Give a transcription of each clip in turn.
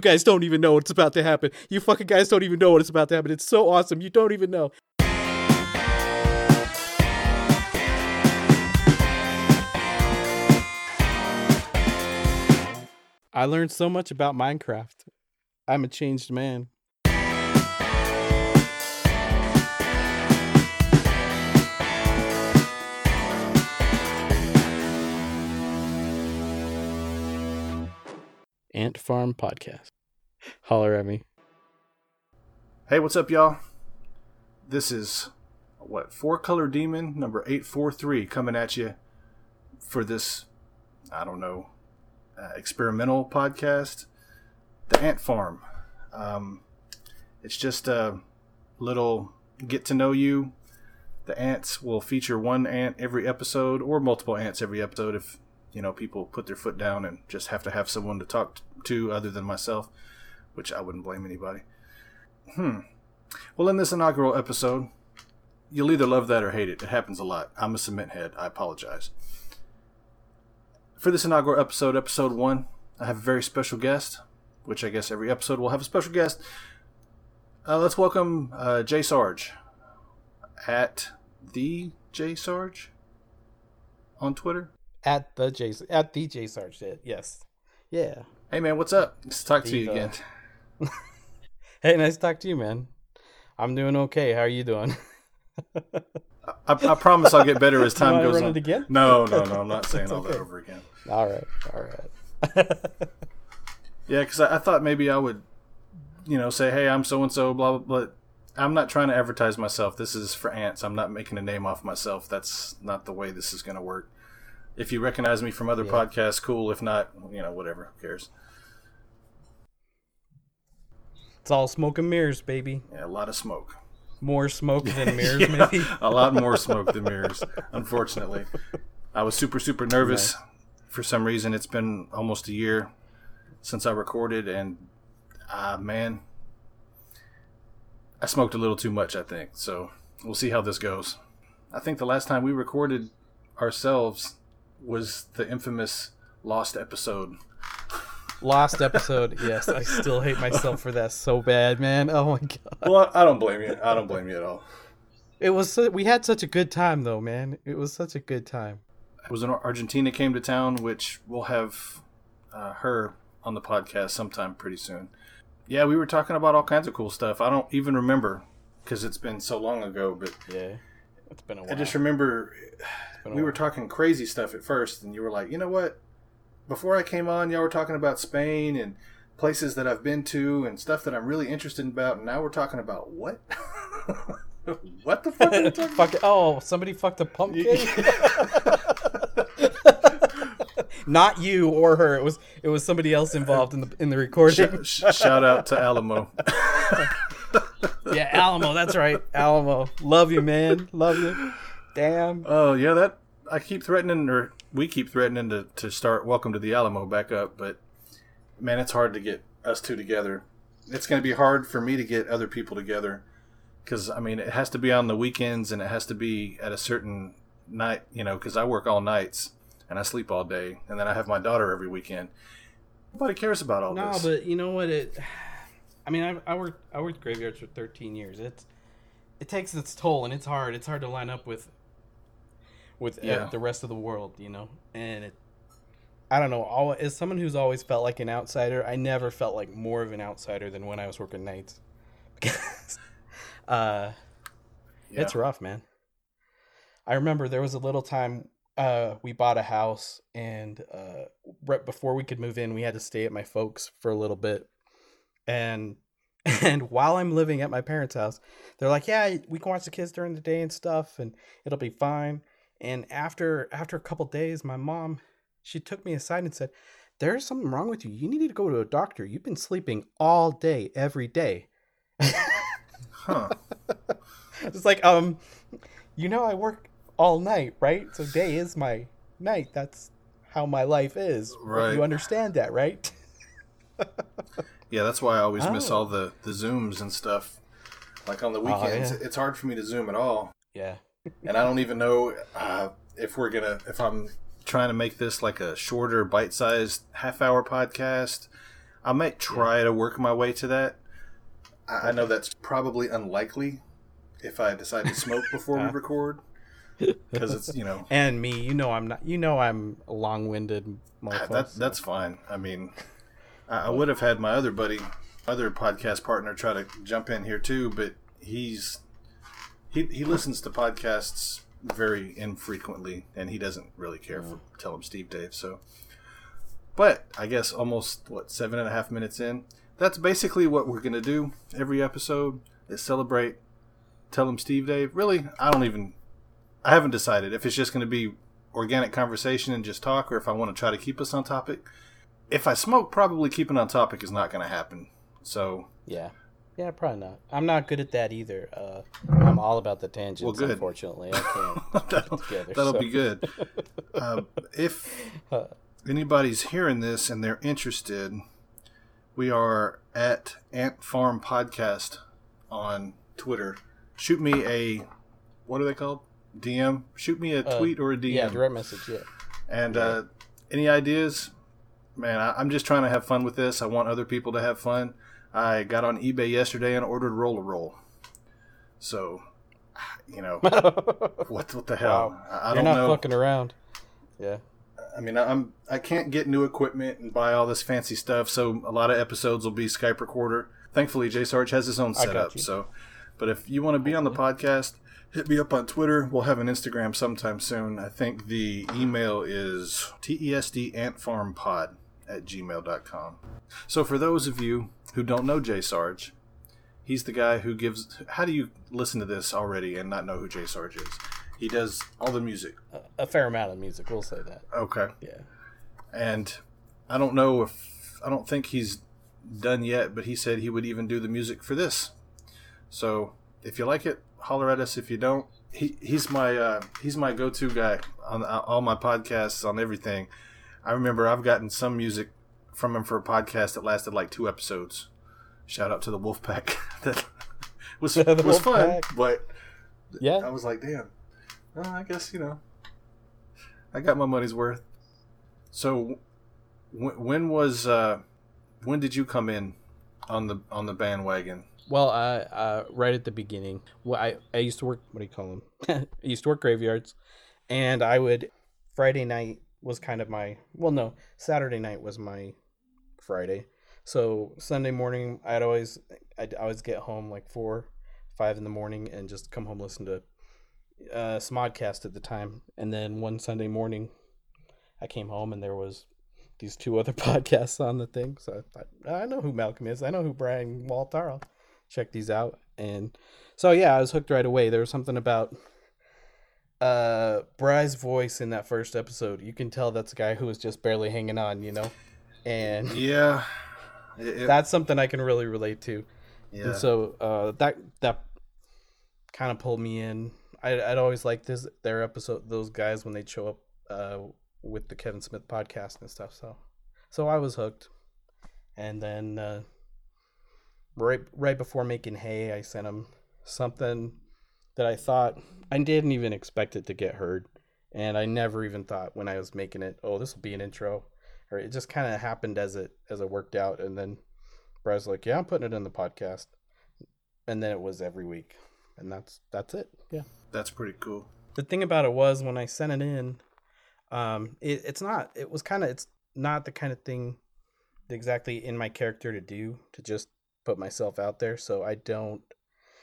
guys don't even know what's about to happen. You fucking guys don't even know what is about to happen. It's so awesome. You don't even know. I learned so much about Minecraft. I'm a changed man. Ant Farm Podcast. Holler at me. Hey, what's up, y'all? This is what Four Color Demon number eight four three coming at you for this. I don't know uh, experimental podcast, the Ant Farm. Um, it's just a little get to know you. The ants will feature one ant every episode, or multiple ants every episode if you know people put their foot down and just have to have someone to talk to other than myself, which I wouldn't blame anybody. Hmm. Well, in this inaugural episode, you'll either love that or hate it. It happens a lot. I'm a cement head. I apologize. For this inaugural episode, episode one, I have a very special guest, which I guess every episode will have a special guest. Uh, let's welcome uh, Jay Sarge at the Jay Sarge on Twitter. At the J at the J Sarge did. Yes. Yeah. Hey man, what's up? Nice to talk to you again. Hey, nice to talk to you, man. I'm doing okay. How are you doing? I, I promise I'll get better as time goes on. again? No, no, no. I'm not saying all okay. that over again. all right. All right. Yeah, because I, I thought maybe I would, you know, say, hey, I'm so and so, blah, blah, blah. I'm not trying to advertise myself. This is for ants. I'm not making a name off myself. That's not the way this is going to work. If you recognize me from other Yeah. podcasts, cool. If not, you know, whatever. Who cares? It's all smoke and mirrors, baby. Yeah, a lot of smoke. More smoke than mirrors, Yeah, maybe. a lot more smoke than mirrors, unfortunately. I was super, super nervous. For some reason, it's been almost a year since I recorded, and ah, man, I smoked a little too much, I think. So we'll see how this goes. I think the last time we recorded ourselves was the infamous Lost episode. Lost episode. Yes, I still hate myself for that so bad, man. Oh my god. Well, I don't blame you. I don't blame you at all. It was we had such a good time though, man. It was such a good time. It was when Argentina came to town, which we'll have uh, her on the podcast sometime pretty soon. Yeah, we were talking about all kinds of cool stuff. I don't even remember because it's been so long ago, but Yeah. It's been a while. I just remember we were talking crazy stuff at first, and you were like, you know what? Before I came on, y'all were talking about Spain and places that I've been to and stuff that I'm really interested about, and now we're talking about what? what the fuck are we talking Fuck. Oh, somebody fucked a pumpkin. Not you or her. It was it was somebody else involved in the in the recording. Sh- sh- shout out to Alamo. yeah, Alamo. That's right, Alamo. Love you, man. Love you. Damn. Oh yeah, that I keep threatening, or we keep threatening to, to start Welcome to the Alamo back up, but man, it's hard to get us two together. It's going to be hard for me to get other people together because I mean it has to be on the weekends and it has to be at a certain night, you know, because I work all nights and I sleep all day, and then I have my daughter every weekend. Nobody cares about all No, this. but you know what? It. I mean, I, I worked I worked graveyards for 13 years. It's it takes its toll, and it's hard. It's hard to line up with with uh, the rest of the world, you know. And it. I don't know. All, as someone who's always felt like an outsider, I never felt like more of an outsider than when I was working nights. Because, uh, Yeah. it's rough, man. I remember there was a little time uh, we bought a house, and uh, right before we could move in, we had to stay at my folks for a little bit. And and while I'm living at my parents' house, they're like, "Yeah, we can watch the kids during the day and stuff, and it'll be fine." And after after a couple days, my mom she took me aside and said, "There's something wrong with you. You need to go to a doctor. You've been sleeping all day, every day." huh? It's like, um, you know, I work all night, right? So day is my night. That's how my life is. Right. You understand that, right? Yeah, that's why I always miss Oh. all the the zooms and stuff. Like on the weekends, yeah. it's hard for me to zoom at all. Yeah. and I don't even know uh, if we're gonna if I'm trying to make this like a shorter, bite-sized half-hour podcast. I might try to work my way to that. I, I know that's probably unlikely if I decide to smoke before we record because it's you know and me, you know, I'm not. You know, I'm a long-winded. Ah, that, that's fine. I mean, I, I would have had my other buddy, other podcast partner, try to jump in here too, but he's he he listens to podcasts very infrequently, and he doesn't really care for mm. Tell 'em Steve Dave. So, but I guess almost what seven and a half minutes in, that's basically what we're gonna do every episode is celebrate Tell 'em Steve Dave. Really, I don't even I haven't decided if it's just gonna be organic conversation and just talk, or if I want to try to keep us on topic. If I smoke, probably keeping on topic is not going to happen. So yeah, yeah, probably not. I'm not good at that either. Uh, I'm all about the tangents. Well, good. Unfortunately, I can't. that'll, together, that'll so. be good. Uh, if anybody's hearing this and they're interested, we are at Ant Farm Podcast on Twitter. Shoot me a what are they called? DM. Shoot me a uh, tweet or a DM. Yeah, direct message. Yeah. And yeah. Uh, any ideas? Man, I, I'm just trying to have fun with this. I want other people to have fun. I got on eBay yesterday and ordered roller roll. So, you know, what what the hell? Wow. I, I You're don't not know. fucking around. Yeah. I mean, I'm I can't get new equipment and buy all this fancy stuff, so a lot of episodes will be Skype recorder. Thankfully, J Sarge has his own setup. So, but if you want to be on the podcast, hit me up on Twitter. We'll have an Instagram sometime soon. I think the email is tesdantfarmpod at gmail.com. So for those of you who don't know Jay Sarge, he's the guy who gives. How do you listen to this already and not know who Jay Sarge is? He does all the music. A, fair amount of music, we'll say that. Okay. Yeah. And I don't know if I don't think he's done yet, but he said he would even do the music for this. So if you like it, holler at us. If you don't, he, he's my uh, he's my go to guy on all my podcasts on everything. I remember I've gotten some music from him for a podcast that lasted like two episodes. Shout out to the Wolfpack. that was was fun, but yeah, I was like, damn. Well, I guess you know, I got my money's worth. So, w- when was uh, when did you come in on the on the bandwagon? Well, I uh, right at the beginning. Well, I I used to work. What do you call them? I used to work graveyards, and I would Friday night was kind of my well, no, Saturday night was my Friday. So Sunday morning, I'd always I'd always get home like four, five in the morning, and just come home listen to uh, Smodcast at the time. And then one Sunday morning, I came home and there was these two other podcasts on the thing. So I thought, I know who Malcolm is. I know who Brian Walter check these out. And so yeah, I was hooked right away. There was something about uh Bry's voice in that first episode. You can tell that's a guy who was just barely hanging on, you know. And yeah, it, that's something I can really relate to. Yeah. And so uh, that that kind of pulled me in. I, I'd always like this their episode those guys when they'd show up uh, with the Kevin Smith podcast and stuff. So so I was hooked. And then uh, right right before making hay, I sent him something that I thought I didn't even expect it to get heard, and I never even thought when I was making it, oh, this will be an intro, or it just kind of happened as it as it worked out, and then I was like, yeah, I'm putting it in the podcast, and then it was every week, and that's that's it. Yeah, that's pretty cool. The thing about it was when I sent it in, um, it, it's not. It was kind of. It's not the kind of thing exactly in my character to do to just put myself out there so i don't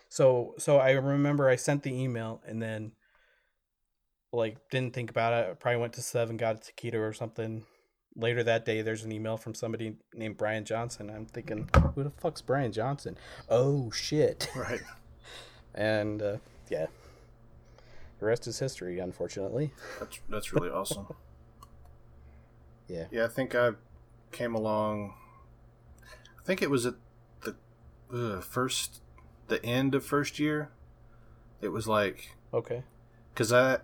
so so i remember i sent the email and then like didn't think about it. I probably went to seven got a taquito or something. Later that day there's an email from somebody named brian johnson. I'm thinking who the fuck's brian johnson? Oh shit. Right. And uh, yeah. The rest is history unfortunately. That's that's really awesome. Yeah. Yeah i think i came along i think it was at uh, first the end of first year. It was like okay, because I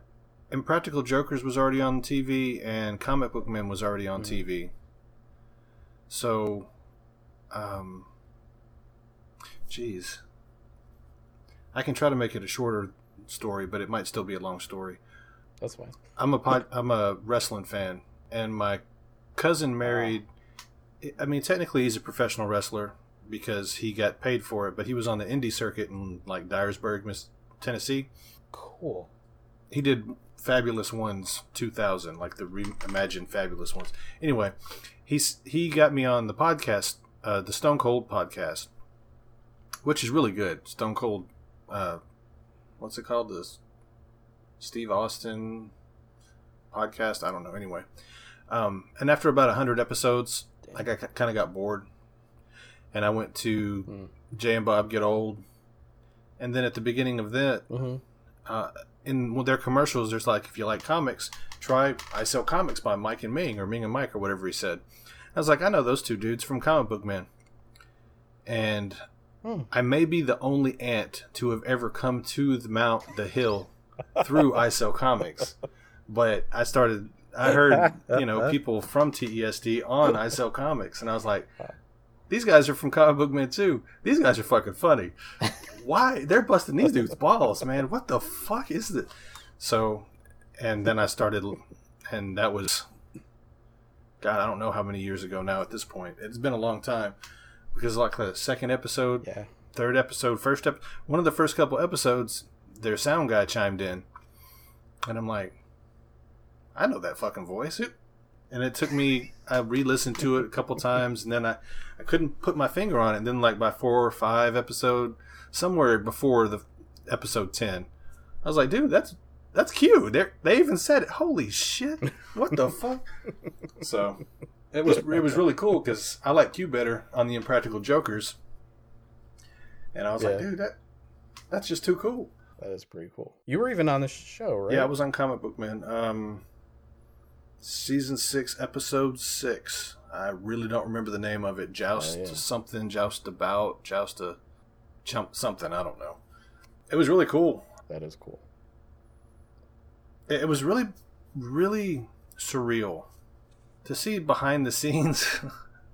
Impractical Jokers was already on TV and Comic Book Men was already on mm-hmm. TV. So, um, jeez, I can try to make it a shorter story, but it might still be a long story. That's fine. I'm a pod, I'm a wrestling fan, and my cousin married I mean, technically, he's a professional wrestler because he got paid for it, but he was on the indie circuit in like Dyersburg, Miss Tennessee. Cool. He did Fabulous Ones 2000, like the reimagined Fabulous Ones. Anyway, he's he got me on the podcast, uh, the Stone Cold podcast, which is really good. Stone Cold, uh, what's it called? This Steve Austin podcast. I don't know. Anyway, um, and after about hundred episodes, like I kind of got bored, and I went to mm. Jay and Bob Get Old, and then at the beginning of that, mm-hmm. uh, in their commercials, there's like, if you like comics, try I Sell Comics by Mike and Ming or Ming and Mike or whatever he said. I was like, I know those two dudes from Comic Book Man, and hmm. I may be the only ant to have ever come to the mount, the hill, through I Sell Comics. But I started I heard you know people from TESD on I Sell Comics, and I was like, these guys are from Comic Book Man too. These guys are fucking funny. Why they're busting these dudes' balls, man? What the fuck is this? So, and then I started, and that was, God, I don't know how many years ago now. At this point, it's been a long time because like the second episode, yeah, third episode, first ep, one of the first couple episodes, their sound guy chimed in, and I'm like, I know that fucking voice. And it took me, I re listened to it a couple times, and then I, I couldn't put my finger on it. And then, like, by four or five episode, somewhere before the episode 10, I was like, dude, that's that's cute. They they even said it. Holy shit! What the fuck? So it was it was really cool because I like you better on the Impractical Jokers, and I was yeah. like, dude, that that's just too cool. That is pretty cool. You were even on the show, right? Yeah, I was on Comic Book Man. Um, season six, episode six. I really don't remember the name of it. Joust oh, yeah. something, joust about, joust a chump something. I don't know. It was really cool. That is cool. It, it was really, really surreal to see behind the scenes.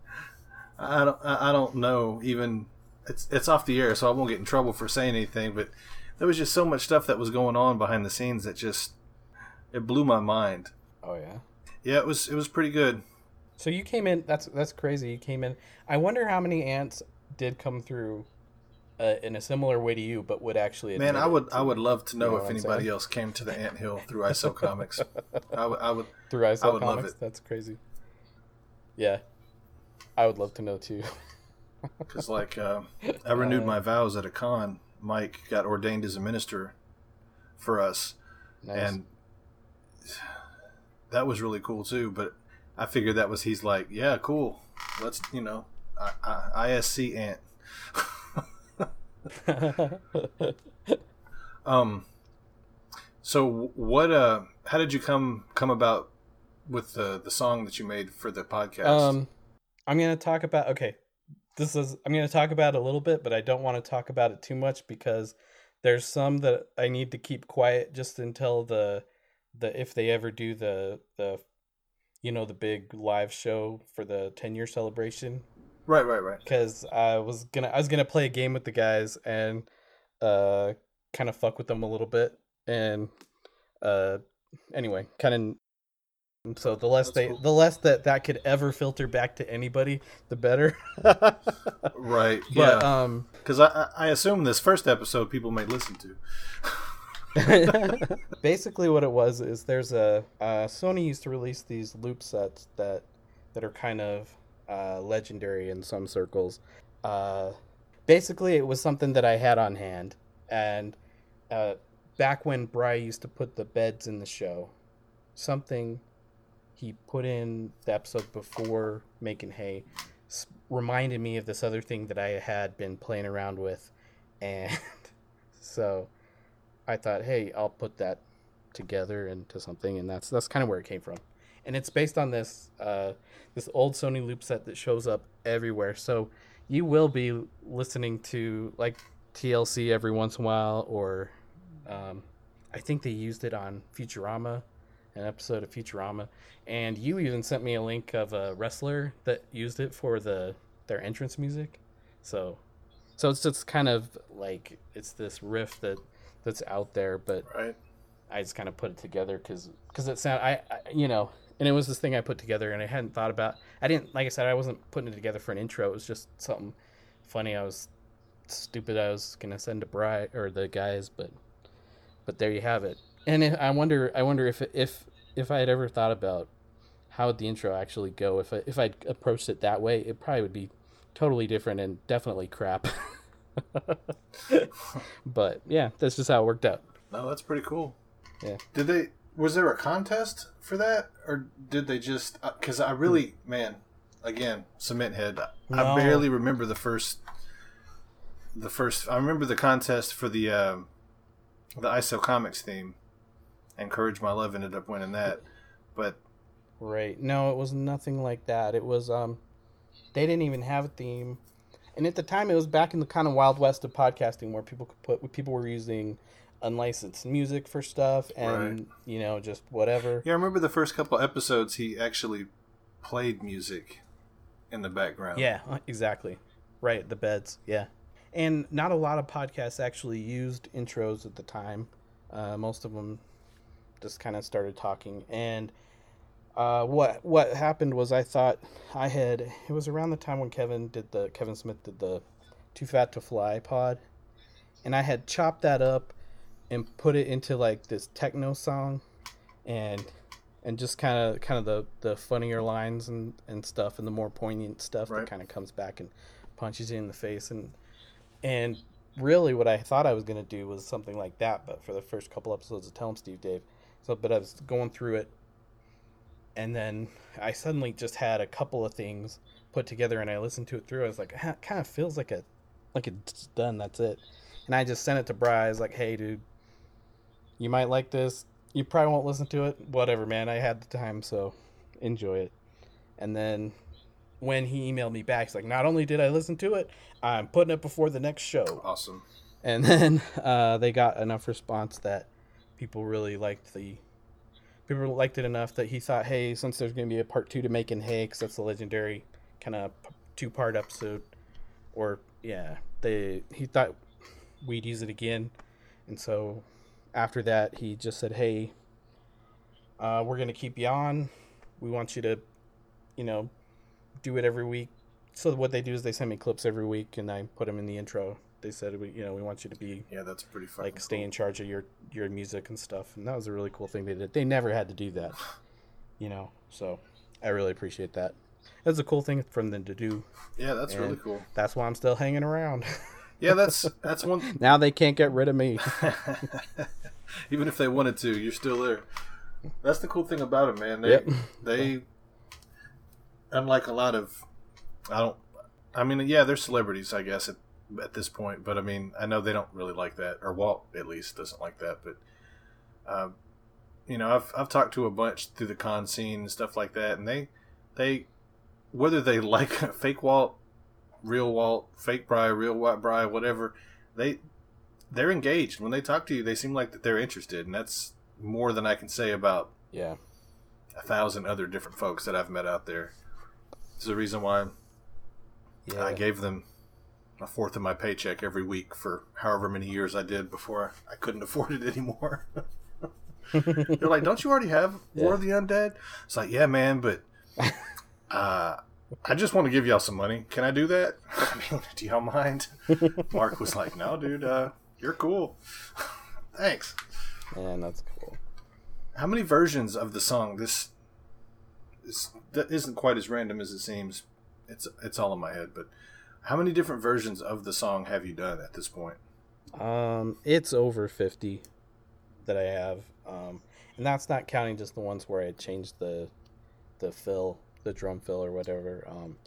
I don't, I don't know. Even it's it's off the air, so I won't get in trouble for saying anything. But there was just so much stuff that was going on behind the scenes that just it blew my mind. Oh yeah. Yeah, it was it was pretty good. So you came in. That's that's crazy. You came in. I wonder how many ants did come through uh, in a similar way to you, but would actually. Man, I would I would love to know, you know if anybody else came to the ant hill through I Sell Comics. I, w- I would through I Sell I would Comics. Love it. That's crazy. Yeah, I would love to know too. Because like uh, I renewed uh, my vows at a con. Mike got ordained as a minister for us, nice. and that was really cool too. But I figured that was he's like, yeah, cool. Let's you know, I, I, ISC ant. um. So what? Uh, how did you come come about with the the song that you made for the podcast? Um, I'm gonna talk about. Okay, this is I'm gonna talk about a little bit, but I don't want to talk about it too much because there's some that I need to keep quiet just until the the if they ever do the the you know the big live show for the 10 year celebration right right right because i was gonna i was gonna play a game with the guys and uh kind of fuck with them a little bit and uh anyway kind of so the less That's they cool. the less that that could ever filter back to anybody the better right but yeah. um because I, I assume this first episode people may listen to Basically, what it was is there's a uh, Sony used to release these loop sets that that are kind of uh, legendary in some circles. Uh, basically, it was something that I had on hand, and uh, back when Bry used to put the beds in the show, something he put in the episode before making hay reminded me of this other thing that I had been playing around with, and so I thought, hey, I'll put that together into something, and that's that's kind of where it came from. And it's based on this uh, this old Sony loop set that shows up everywhere. So you will be listening to like TLC every once in a while, or um, I think they used it on Futurama, an episode of Futurama. And you even sent me a link of a wrestler that used it for the their entrance music. So, so it's just kind of like it's this riff that that's out there, but right. I just kind of put it together because because it sound I, I, you know and it was this thing I put together, and I hadn't thought about. I didn't, like I said, I wasn't putting it together for an intro. It was just something funny. I was stupid. I was gonna send to Bry or the guys, but but there you have it. And I wonder, I wonder if if if I had ever thought about how would the intro actually go if I, if I'd approached it that way, it probably would be totally different and definitely crap. but yeah, that's just how it worked out. No, that's pretty cool. Yeah. Did they? Was there a contest for that, or did they just? Because I really, man, again, cement head. No. I barely remember the first. The first, I remember the contest for the um, the I Sell Comics theme, and Courage My Love ended up winning that. But Right. No, it was nothing like that. It was um they didn't even have a theme. And at the time it was back in the kind of wild west of podcasting where people could put people were using unlicensed music for stuff and Right. you know just whatever. yeah, I remember the first couple episodes. He actually played music in the background. Yeah, uh, exactly. Right, the beds. Yeah. And not a lot of podcasts actually used intros at the time. Uh, most of them just kind of started talking. And uh, what what happened was I thought I had it was around the time when Kevin did the Kevin Smith did the Too Fat to Fly pod, and I had chopped that up and put it into like this techno song, and and just kind of kind of the the funnier lines and and stuff and the more poignant stuff Right. that kind of comes back and punches you in the face and and really what I thought I was gonna do was something like that, but for the first couple episodes of Tell 'em Steve Dave. So, but I was going through it, and then I suddenly just had a couple of things put together, and I listened to it through. I was like, it kind of feels like a like it's done. That's it. And I just sent it to Bry. I was like, hey, dude, you might like this. You probably won't listen to it. Whatever, man. I had the time, so enjoy it. And then when he emailed me back, he's like, not only did I listen to it, I'm putting it before the next show. Awesome. And then uh, they got enough response that people really liked the. People liked it enough that he thought, hey, since there's going to be a part two to Making Hay, 'cause that's the legendary kind of two part episode, or yeah, they he thought we'd use it again, and so after that he just said, hey, uh, we're going to keep you on. We want you to, you know, do it every week. So what they do is they send me clips every week, and I put them in the intro. They said, we, you know, we want you to be Yeah, that's pretty fucking like stay cool. in charge of your your music and stuff, and that was a really cool thing they did. They never had to do that, you know. So I really appreciate that. that's a cool thing from them to do. Yeah, that's really cool. That's why I'm still hanging around. Yeah, that's that's one. now they can't get rid of me. Even if they wanted to, you're still there. That's the cool thing about it, man. They Yep. they unlike a lot of I don't I mean yeah, they're celebrities, I guess at, at this point, but I mean, I know they don't really like that or Walt at least doesn't like that, but um you know, I've I've talked to a bunch through the con scene and stuff like that and they they whether they like fake Walt, real Walt, fake Bry, real White Bry, whatever, they they're engaged when they talk to you. They seem like that they're interested, and that's more than I can say about yeah, a thousand other different folks that I've met out there. It's the reason why yeah. I gave them a fourth of my paycheck every week for however many years I did before I couldn't afford it anymore. They're like, "Don't you already have War of the Undead?" It's like, "Yeah, man, but uh, I just want to give y'all some money. Can I do that? I mean, do y'all mind?" Mark was like, "No, dude, uh, you're cool. Thanks." Man, that's cool. How many versions of the song? This is that isn't quite as random as it seems. It's it's all in my head, but how many different versions of the song have you done at this point? Um, it's over fifty that I have, um, and that's not counting just the ones where I changed the the fill, the drum fill or whatever. Um,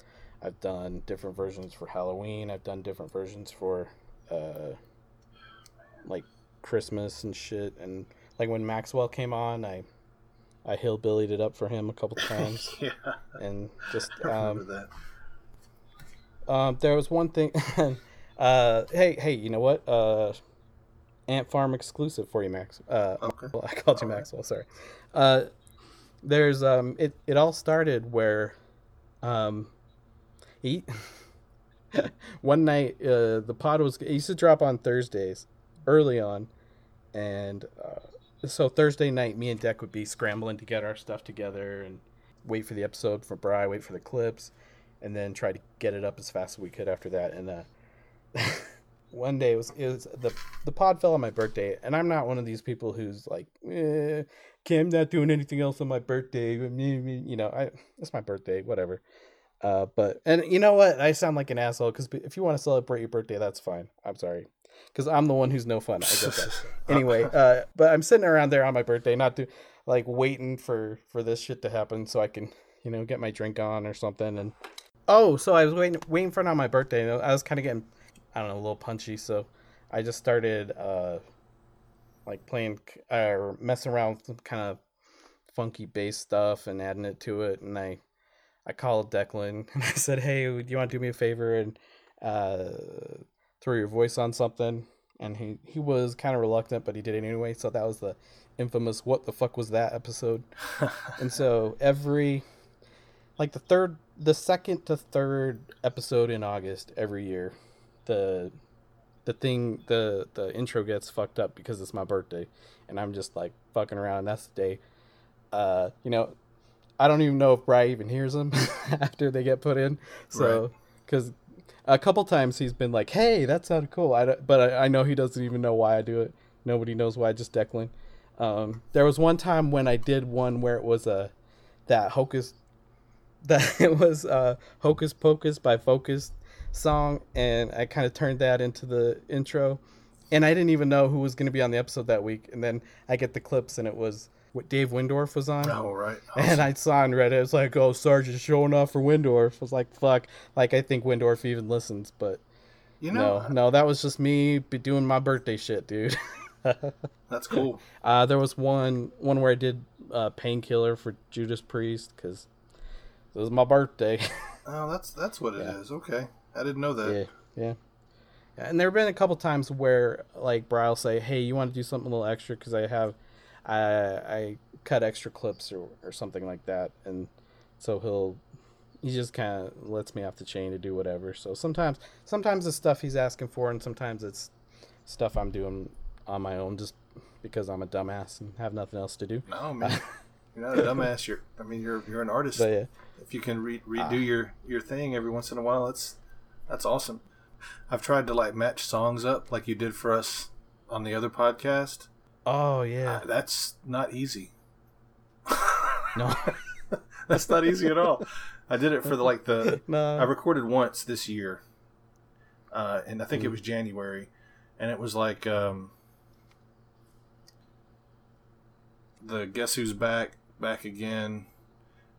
I've done different versions for Halloween. I've done different versions for uh, like Christmas and shit. And like when Maxwell came on, I I hillbillied it up for him a couple times, yeah, and just um, that. Um, there was one thing. uh, hey, hey, you know what? Uh, Ant Farm exclusive for you, Max. Uh, Okay. well, I called you All right. Maxwell. Sorry. Uh, there's um, it. It all started where, um, he. one night, uh, the pod was. It used to drop on Thursdays, early on, and uh, so Thursday night, me and Deck would be scrambling to get our stuff together and wait for the episode for Bry, wait for the clips, and then try to get it up as fast as we could after that. And uh, one day it was it was the the pod fell on my birthday, and I'm not one of these people who's like, eh, I'm not doing anything else on my birthday. You know, I it's my birthday, whatever. Uh, but and you know what? I sound like an asshole because if you want to celebrate your birthday, that's fine. I'm sorry, because I'm the one who's no fun. I get that. anyway, uh, but I'm sitting around there on my birthday, not do like waiting for for this shit to happen so I can you know get my drink on or something. And oh, so I was waiting waiting for it on my birthday. And I was kind of getting I don't know a little punchy, so I just started uh like playing or uh, messing around with some kind of funky bass stuff and adding it to it, and I I called Declan and I said, "Hey, do you want to do me a favor and uh, throw your voice on something?" And he he was kind of reluctant, but he did it anyway. So that was the infamous "What the fuck was that?" episode. and so every like the third, the second to third episode in August every year, the the thing the the intro gets fucked up because it's my birthday, and I'm just like fucking around. And that's the day. Uh, you know, I don't even know if Bry even hears them after they get put in. So, because right. a couple times he's been like, "Hey, that sounded cool," I but I, I, know he doesn't even know why I do it. Nobody knows why. Just Declan. Um, there was one time when I did one where it was a that hocus that it was uh, hocus pocus by focus song and i kind of turned that into the intro and i didn't even know who was going to be on the episode that week and then i get the clips and it was what Dave Wyndorf was on. Oh right. Awesome. And I saw on Reddit it's like, oh Sarge's showing off for Wyndorf. I was like, fuck. Like I think Wyndorf even listens, but you know, no, no, that was just me be doing my birthday shit, dude. That's cool. Uh, there was one one where I did uh, painkiller for Judas Priest because it was my birthday. oh, that's that's what it yeah. is. Okay, I didn't know that. Yeah, yeah. And there have been a couple times where like Bry will say, "Hey, you want to do something a little extra because I have I I cut extra clips or, or something like that, and so he'll he just kind of lets me off the chain to do whatever. So sometimes sometimes it's stuff he's asking for, and sometimes it's stuff I'm doing on my own just because I'm a dumbass and have nothing else to do. No man, you're not a dumbass. You're I mean you're you're an artist. But, yeah. If you can re- redo uh, your your thing every once in a while, that's that's awesome. I've tried to like match songs up like you did for us on the other podcast Oh yeah, uh, that's not easy. no, that's not easy at all. I did it for the like the. no. I recorded once this year, uh, and I think mm. it was January, and it was like um, the Guess Who's Back, Back Again,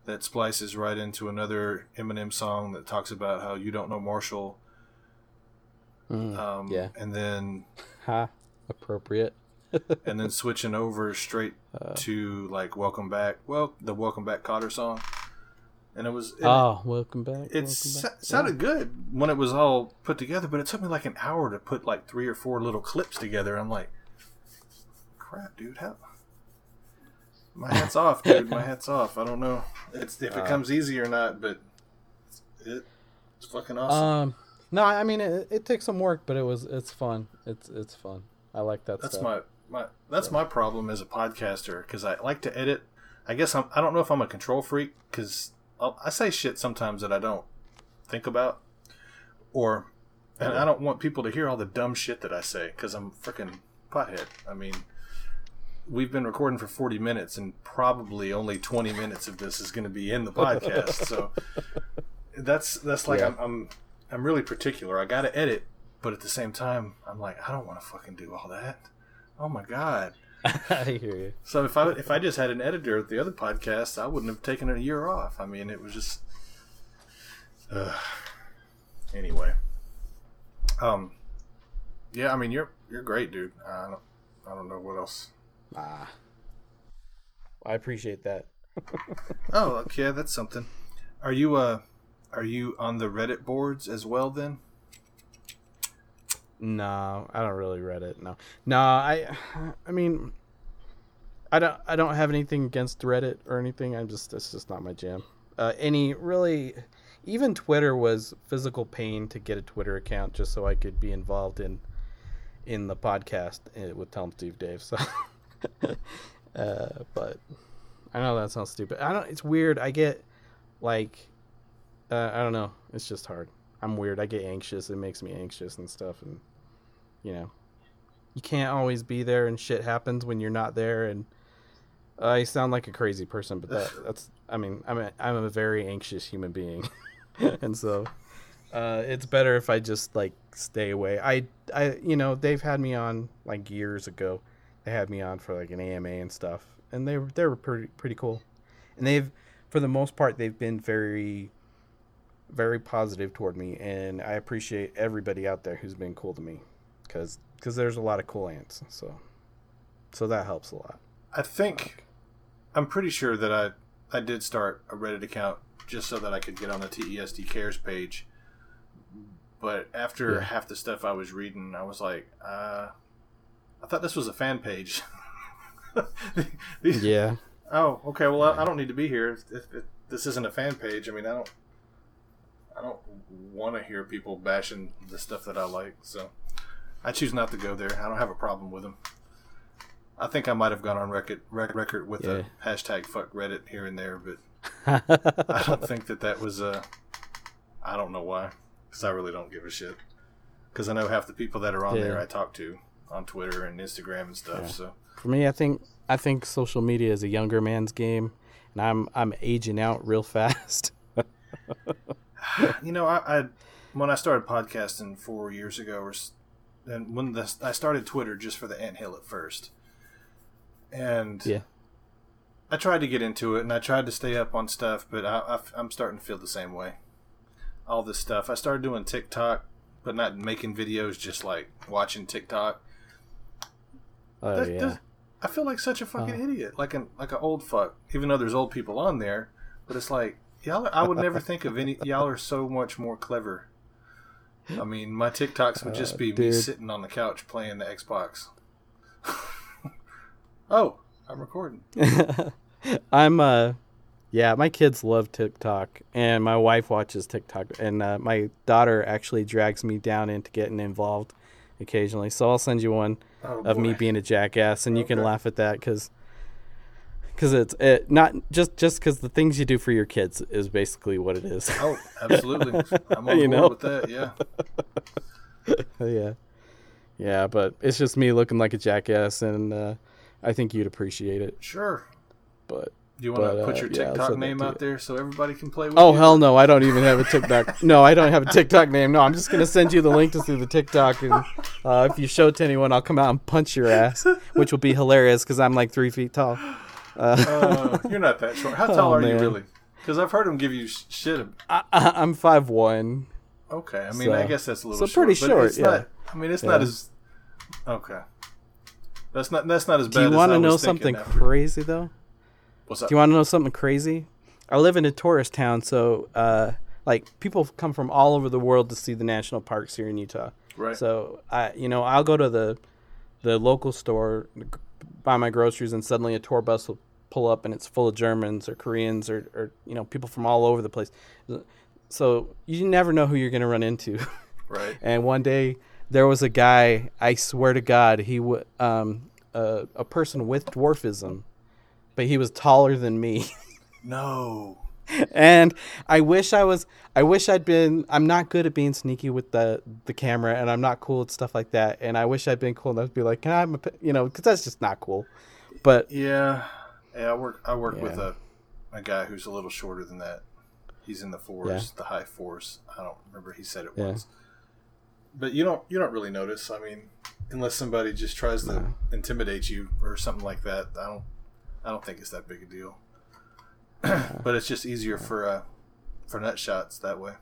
that splices right into another Eminem song that talks about how you don't know Marshall. Mm, um, yeah, and then ha appropriate. and then switching over straight uh, to like "Welcome Back." Well, the "Welcome Back" Kotter song, and it was it, oh, welcome back. It sa- sounded good when it was all put together, but it took me like an hour to put like three or four little clips together. I'm like, crap, dude, how? My hat's off, dude. My hat's off. I don't know it's, if it uh, comes easy or not, but it, it's fucking awesome. Um, no, I mean it, it takes some work, but it was it's fun. It's it's fun. I like that. That's stuff. my my that's my problem as a podcaster because I like to edit. I guess I'm, I don't know if I'm a control freak because I say shit sometimes that I don't think about, or and I don't want people to hear all the dumb shit that I say because I'm freaking pothead. I mean, we've been recording for 40 minutes and probably only 20 minutes of this is going to be in the podcast. so that's that's like yeah. I'm, I'm I'm really particular. I got to edit, but at the same time, I'm like I don't want to fucking do all that. Oh my god. I hear you. So if I if I just had an editor at the other podcast, I wouldn't have taken a year off. I mean, it was just. Uh, anyway. Um. Yeah, I mean you're you're great, dude. I don't I don't know what else. Ah. I appreciate that. oh, okay, that's something. Are you uh are you on the Reddit boards as well then? No, I don't really read it. No, no, I, I mean, I don't, I don't have anything against Reddit or anything. I'm just, it's just not my jam. Uh, any really, even Twitter was physical pain to get a Twitter account just so I could be involved in, in the podcast eh, with Tell 'em Steve Dave. So, uh, but I know that sounds stupid. I don't. It's weird. I get like, uh, I don't know. It's just hard. I'm weird. I get anxious. It makes me anxious and stuff. And you know, you can't always be there, and shit happens when you're not there. And I sound like a crazy person, but that that's. I mean, I'm a, I'm a very anxious human being, and so uh, it's better if I just like stay away. I I you know they've had me on like years ago. They had me on for like an AMA and stuff, and they were they were pretty pretty cool, and they've for the most part they've been very very positive toward me, and I appreciate everybody out there who's been cool to me, because because there's a lot of cool ants, so so that helps a lot. I think I'm pretty sure that I I did start a Reddit account just so that I could get on the TESD Cares page. But after Yeah. half the stuff I was reading, I was like, uh, I thought this was a fan page. These- Yeah, Oh, okay. Well, I, I don't need to be here if, if, if this isn't a fan page. I mean, I don't. I don't want to hear people bashing the stuff that I like, so I choose not to go there. I don't have a problem with them. I think I might have gone on record rec- record with Yeah. a hashtag fuck Reddit here and there, but I don't think that that was a. I don't know why, because I really don't give a shit. Because I know half the people that are on there I talk to on Twitter and Instagram and stuff. Yeah. So For me, I think I think social media is a younger man's game, and I'm I'm aging out real fast. you know, I, I when I started podcasting four years ago, or and when the, I started Twitter just for the anthill at first, and Yeah. I tried to get into it and I tried to stay up on stuff, but I, I, I'm starting to feel the same way. All this stuff, I started doing TikTok, but not making videos, just like watching TikTok. Oh That- yeah, that- I feel like such a fucking Uh. idiot, like an like an old fuck. Even though there's old people on there, but it's like y'all. Are, I would never think of any. Y'all are so much more clever. I mean, my TikToks would just Uh, be me sitting on the couch playing the Xbox. oh, I'm recording. I'm uh, yeah. My kids love TikTok, and my wife watches TikTok, and uh, my daughter actually drags me down into getting involved occasionally. So I'll send you one Oh, of me being a jackass, and you can laugh at that because. Because it's it, not just just because the things you do for your kids is basically what it is. Oh, absolutely. I'm on You board know? with that. Yeah. yeah, yeah, but it's just me looking like a jackass, and uh, I think you'd appreciate it. Sure. But Do you want to put uh, your yeah, TikTok that name out there so everybody can play with oh you? hell no, I don't even have a TikTok. no, I don't have a TikTok name. No, I'm just gonna send you the link to see the TikTok, and uh, if you show it to anyone, I'll come out and punch your ass, which will be hilarious because I'm like three feet tall. Uh, you're not that short. How tall Oh, are you really? Because I've heard them give you shit. I, I'm five one. Okay, I mean, I guess that's a little so pretty short, short, But it's yeah. not. I mean, it's not as okay. That's not that's not as Do bad. you as want to know something after- crazy though? What's up? Do you want to know something crazy? I live in a tourist town, so uh, like people come from all over the world to see the national parks here in Utah. right. So I, you know, I'll go to the the local store, buy my groceries, and suddenly a tour bus will pull up and it's full of Germans or Koreans or, or you know people from all over the place. So you never know who you're going to run into. right. and one day there was a guy. I swear to God, he w- um a a person with dwarfism, but he was taller than me. No. and I wish I was. I wish I'd been. I'm not good at being sneaky with the the camera, and I'm not cool at stuff like that. And I wish I'd been cool enough to be like, "Can I have a?" You know, because that's just not cool. But Yeah. Yeah. I work. I work with a a guy who's a little shorter than that. He's in the fours, the high fours. I don't remember. He said it Yeah. once. But you don't. You don't really notice. I mean, unless somebody just tries to No. intimidate you or something like that. I don't. I don't think it's that big a deal. but it's just easier for uh for nut shots that way.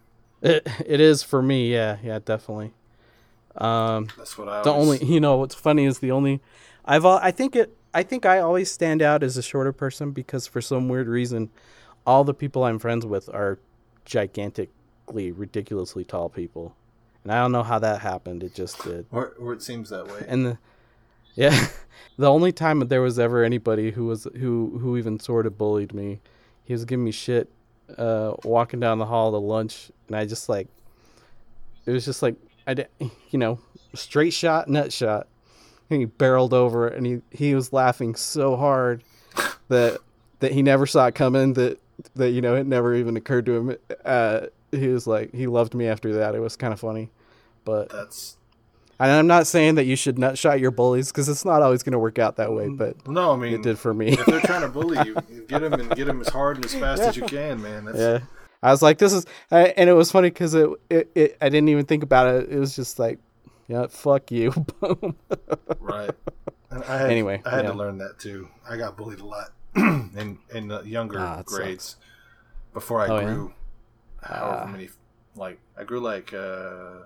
it, it is for me. Yeah, yeah, definitely. Um, That's what I. the always, only you know what's funny is the only I've al- I think it I think I always stand out as a shorter person because for some weird reason all the people I'm friends with are gigantically ridiculously tall people. And I don't know how that happened. It just did. or, or it seems that way. And the yeah, the only time that there was ever anybody who was who who even sort of bullied me, he was giving me shit uh walking down the hall to lunch and I just like it was just like I did, you know, straight shot, nut shot. and he barreled over and he he was laughing so hard that that he never saw it coming that that you know it never even occurred to him. Uh he was like he loved me after that. It was kind of funny. But That's and i'm not saying that you should not shot your bullies because it's not always going to work out that way but no. I mean, it did for me if they're trying to bully you, you get them and get them as hard and as fast as you can, man. That's, yeah i was like this is I, and it was funny because it, it it i didn't even think about it it was just like yeah fuck you boom Right. And I had, Anyway, I had yeah. to learn that too. I got bullied a lot in in the younger Ah, it grades before I Oh, yeah? grew. However Ah. many, like I grew like uh,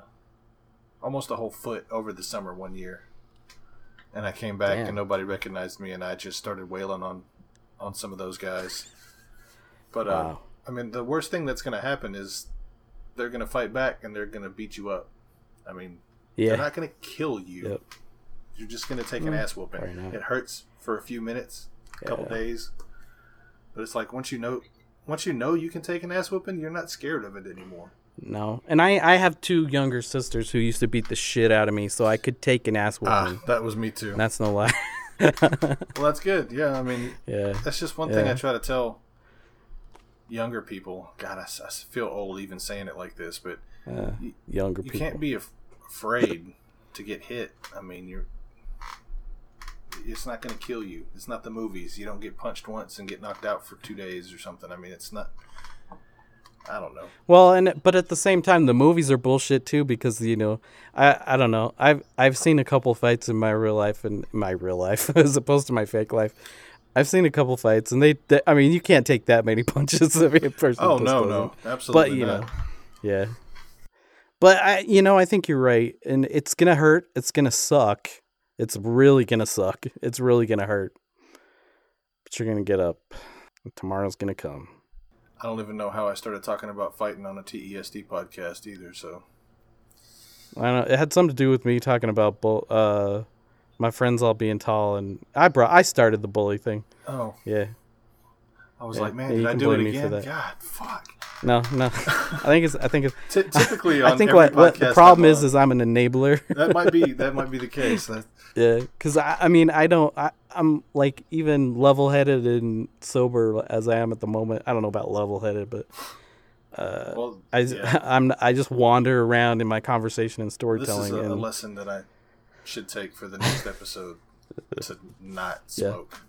almost a whole foot over the summer one year, and I came back Damn. and nobody recognized me, and I just started wailing on on some of those guys. But uh, Wow. I mean, the worst thing that's going to happen is they're going to fight back and they're going to beat you up. I mean, yeah they're not going to kill you. Yep. You're just going to take an ass whooping. It hurts for a few minutes, a couple Yeah. days, but it's like once you know, once you know you can take an ass whooping, you're not scared of it anymore. No, and I I have two younger sisters who used to beat the shit out of me, so I could take an ass whooping. Ah, that was me too. That's no lie. Well, that's good. Yeah, I mean, yeah, that's just one thing I try to tell younger people. God, I feel old even saying it like this, but uh, younger you people. can't be af- afraid to get hit. I mean, you're. It's not going to kill you. It's not the movies. You don't get punched once and get knocked out for two days or something. I mean, it's not. I don't know. Well, and but at the same time, the movies are bullshit too because you know, I I don't know. I've I've seen a couple fights in my real life and my real life as opposed to my fake life. I've seen a couple fights and they, they I mean, you can't take that many punches of a person. Oh no, no, absolutely But you not. know, yeah. But I, you know, I think you're right, and it's gonna hurt. It's gonna suck. It's really gonna suck. It's really gonna hurt. But you're gonna get up. Tomorrow's gonna come. I don't even know how I started talking about fighting on a TESD podcast either. So I don't know. It had something to do with me talking about bull, uh, my friends all being tall, and I brought. I started the bully thing. oh, Yeah. I was Yeah, like, man, yeah, did I do it for again? that. God, fuck. No, no. I think it's. I think it's. Ty typically, on I think what, what the problem is is I'm an enabler. that might be that might be the case. That, Yeah, because I, I mean, I don't, I, I'm like even level headed and sober as I am at the moment. I don't know about level headed, but uh, well, I, yeah, I'm, I just wander around in my conversation and storytelling. this is a, a and lesson that I should take for the next episode to not Yeah. smoke.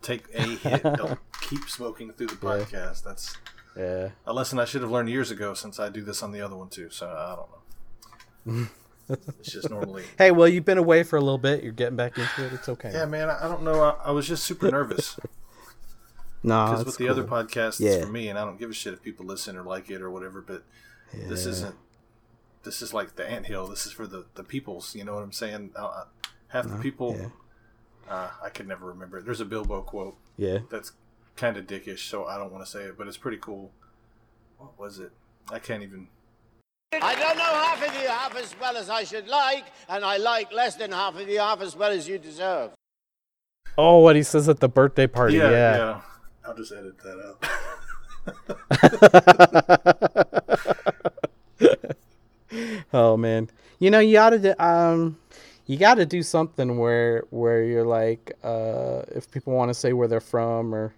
Take a hit. Don't keep smoking through the podcast. That's yeah, a lesson I should have learned years ago. Since I do this on the other one too, so I don't know. it's just normally. hey, well, you've been away for a little bit. You're getting back into it. It's okay. Yeah, man. I, I don't know. I, I was just super nervous. no, because it's with the cool. other podcasts Yeah. it's for me and i don't give a shit if people listen or like it or whatever but this isn't this is like the anthill this is for the the peoples you know what i'm saying uh, uh, half the people yeah. uh, i could never remember there's a bilbo quote yeah, that's kind of dickish so i don't want to say it but it's pretty cool what was it i can't even I don't know half of you half as well as I should like, and I like less than half of you half as well as you deserve. Oh, what he says at the birthday party. yeah Yeah. yeah, i'll just edit that out oh man, you know you oughta do, um, you got to do something where where you're like, uh, if people want to say where they're from or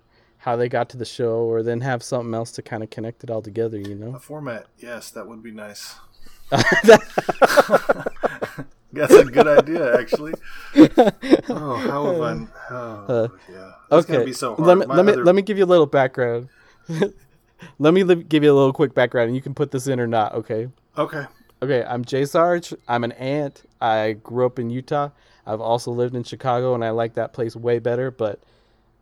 how they got to the show, or then have something else to kind of connect it all together. You know. a format yes that would be nice that's a good idea actually oh how have i oh, uh, yeah it's gonna okay. be so hard let me My let me other- let me give you a little background. let me li- give you a little quick background, and you can put this in or not. Okay. okay Okay, I'm Jay Sarge. I'm an ant. I grew up in Utah. I've also lived in Chicago, and I like that place way better. But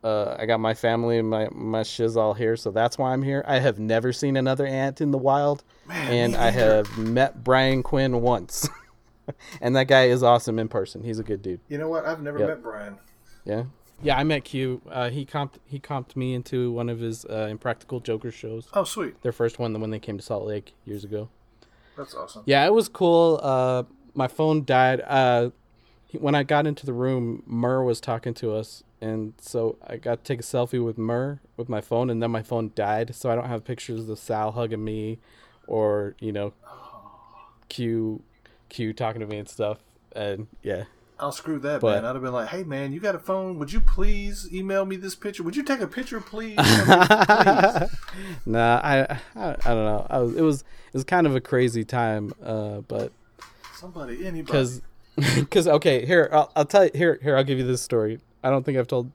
uh, I got my family and my my shiz all here, so that's why I'm here. I have never seen another ant in the wild, and I neither. have met Brian Quinn once, and that guy is awesome in person. He's a good dude. You know what? I've never Yep. met Brian. Yeah. Yeah, I met Q. Uh, he comped he comped me into one of his uh, Impractical Joker shows. Oh, sweet. Their first one, the one they came to Salt Lake years ago. That's awesome. Yeah, it was cool. Uh, my phone died. Uh, when I got into the room, Murr was talking to us, and so I got to take a selfie with Murr with my phone, and then my phone died, so I don't have pictures of Sal hugging me, or you know, Q, Q talking to me and stuff. And yeah, I'll screw that, But- man. I'd have been like, "Hey, man, you got a phone? Would you please email me this picture? Would you take a picture, please?" I mean, please. nah, I, I I don't know. I was it was it was kind of a crazy time, uh, but Somebody, anybody. because because okay, here I'll, I'll tell you here here I'll give you this story. I don't think I've told.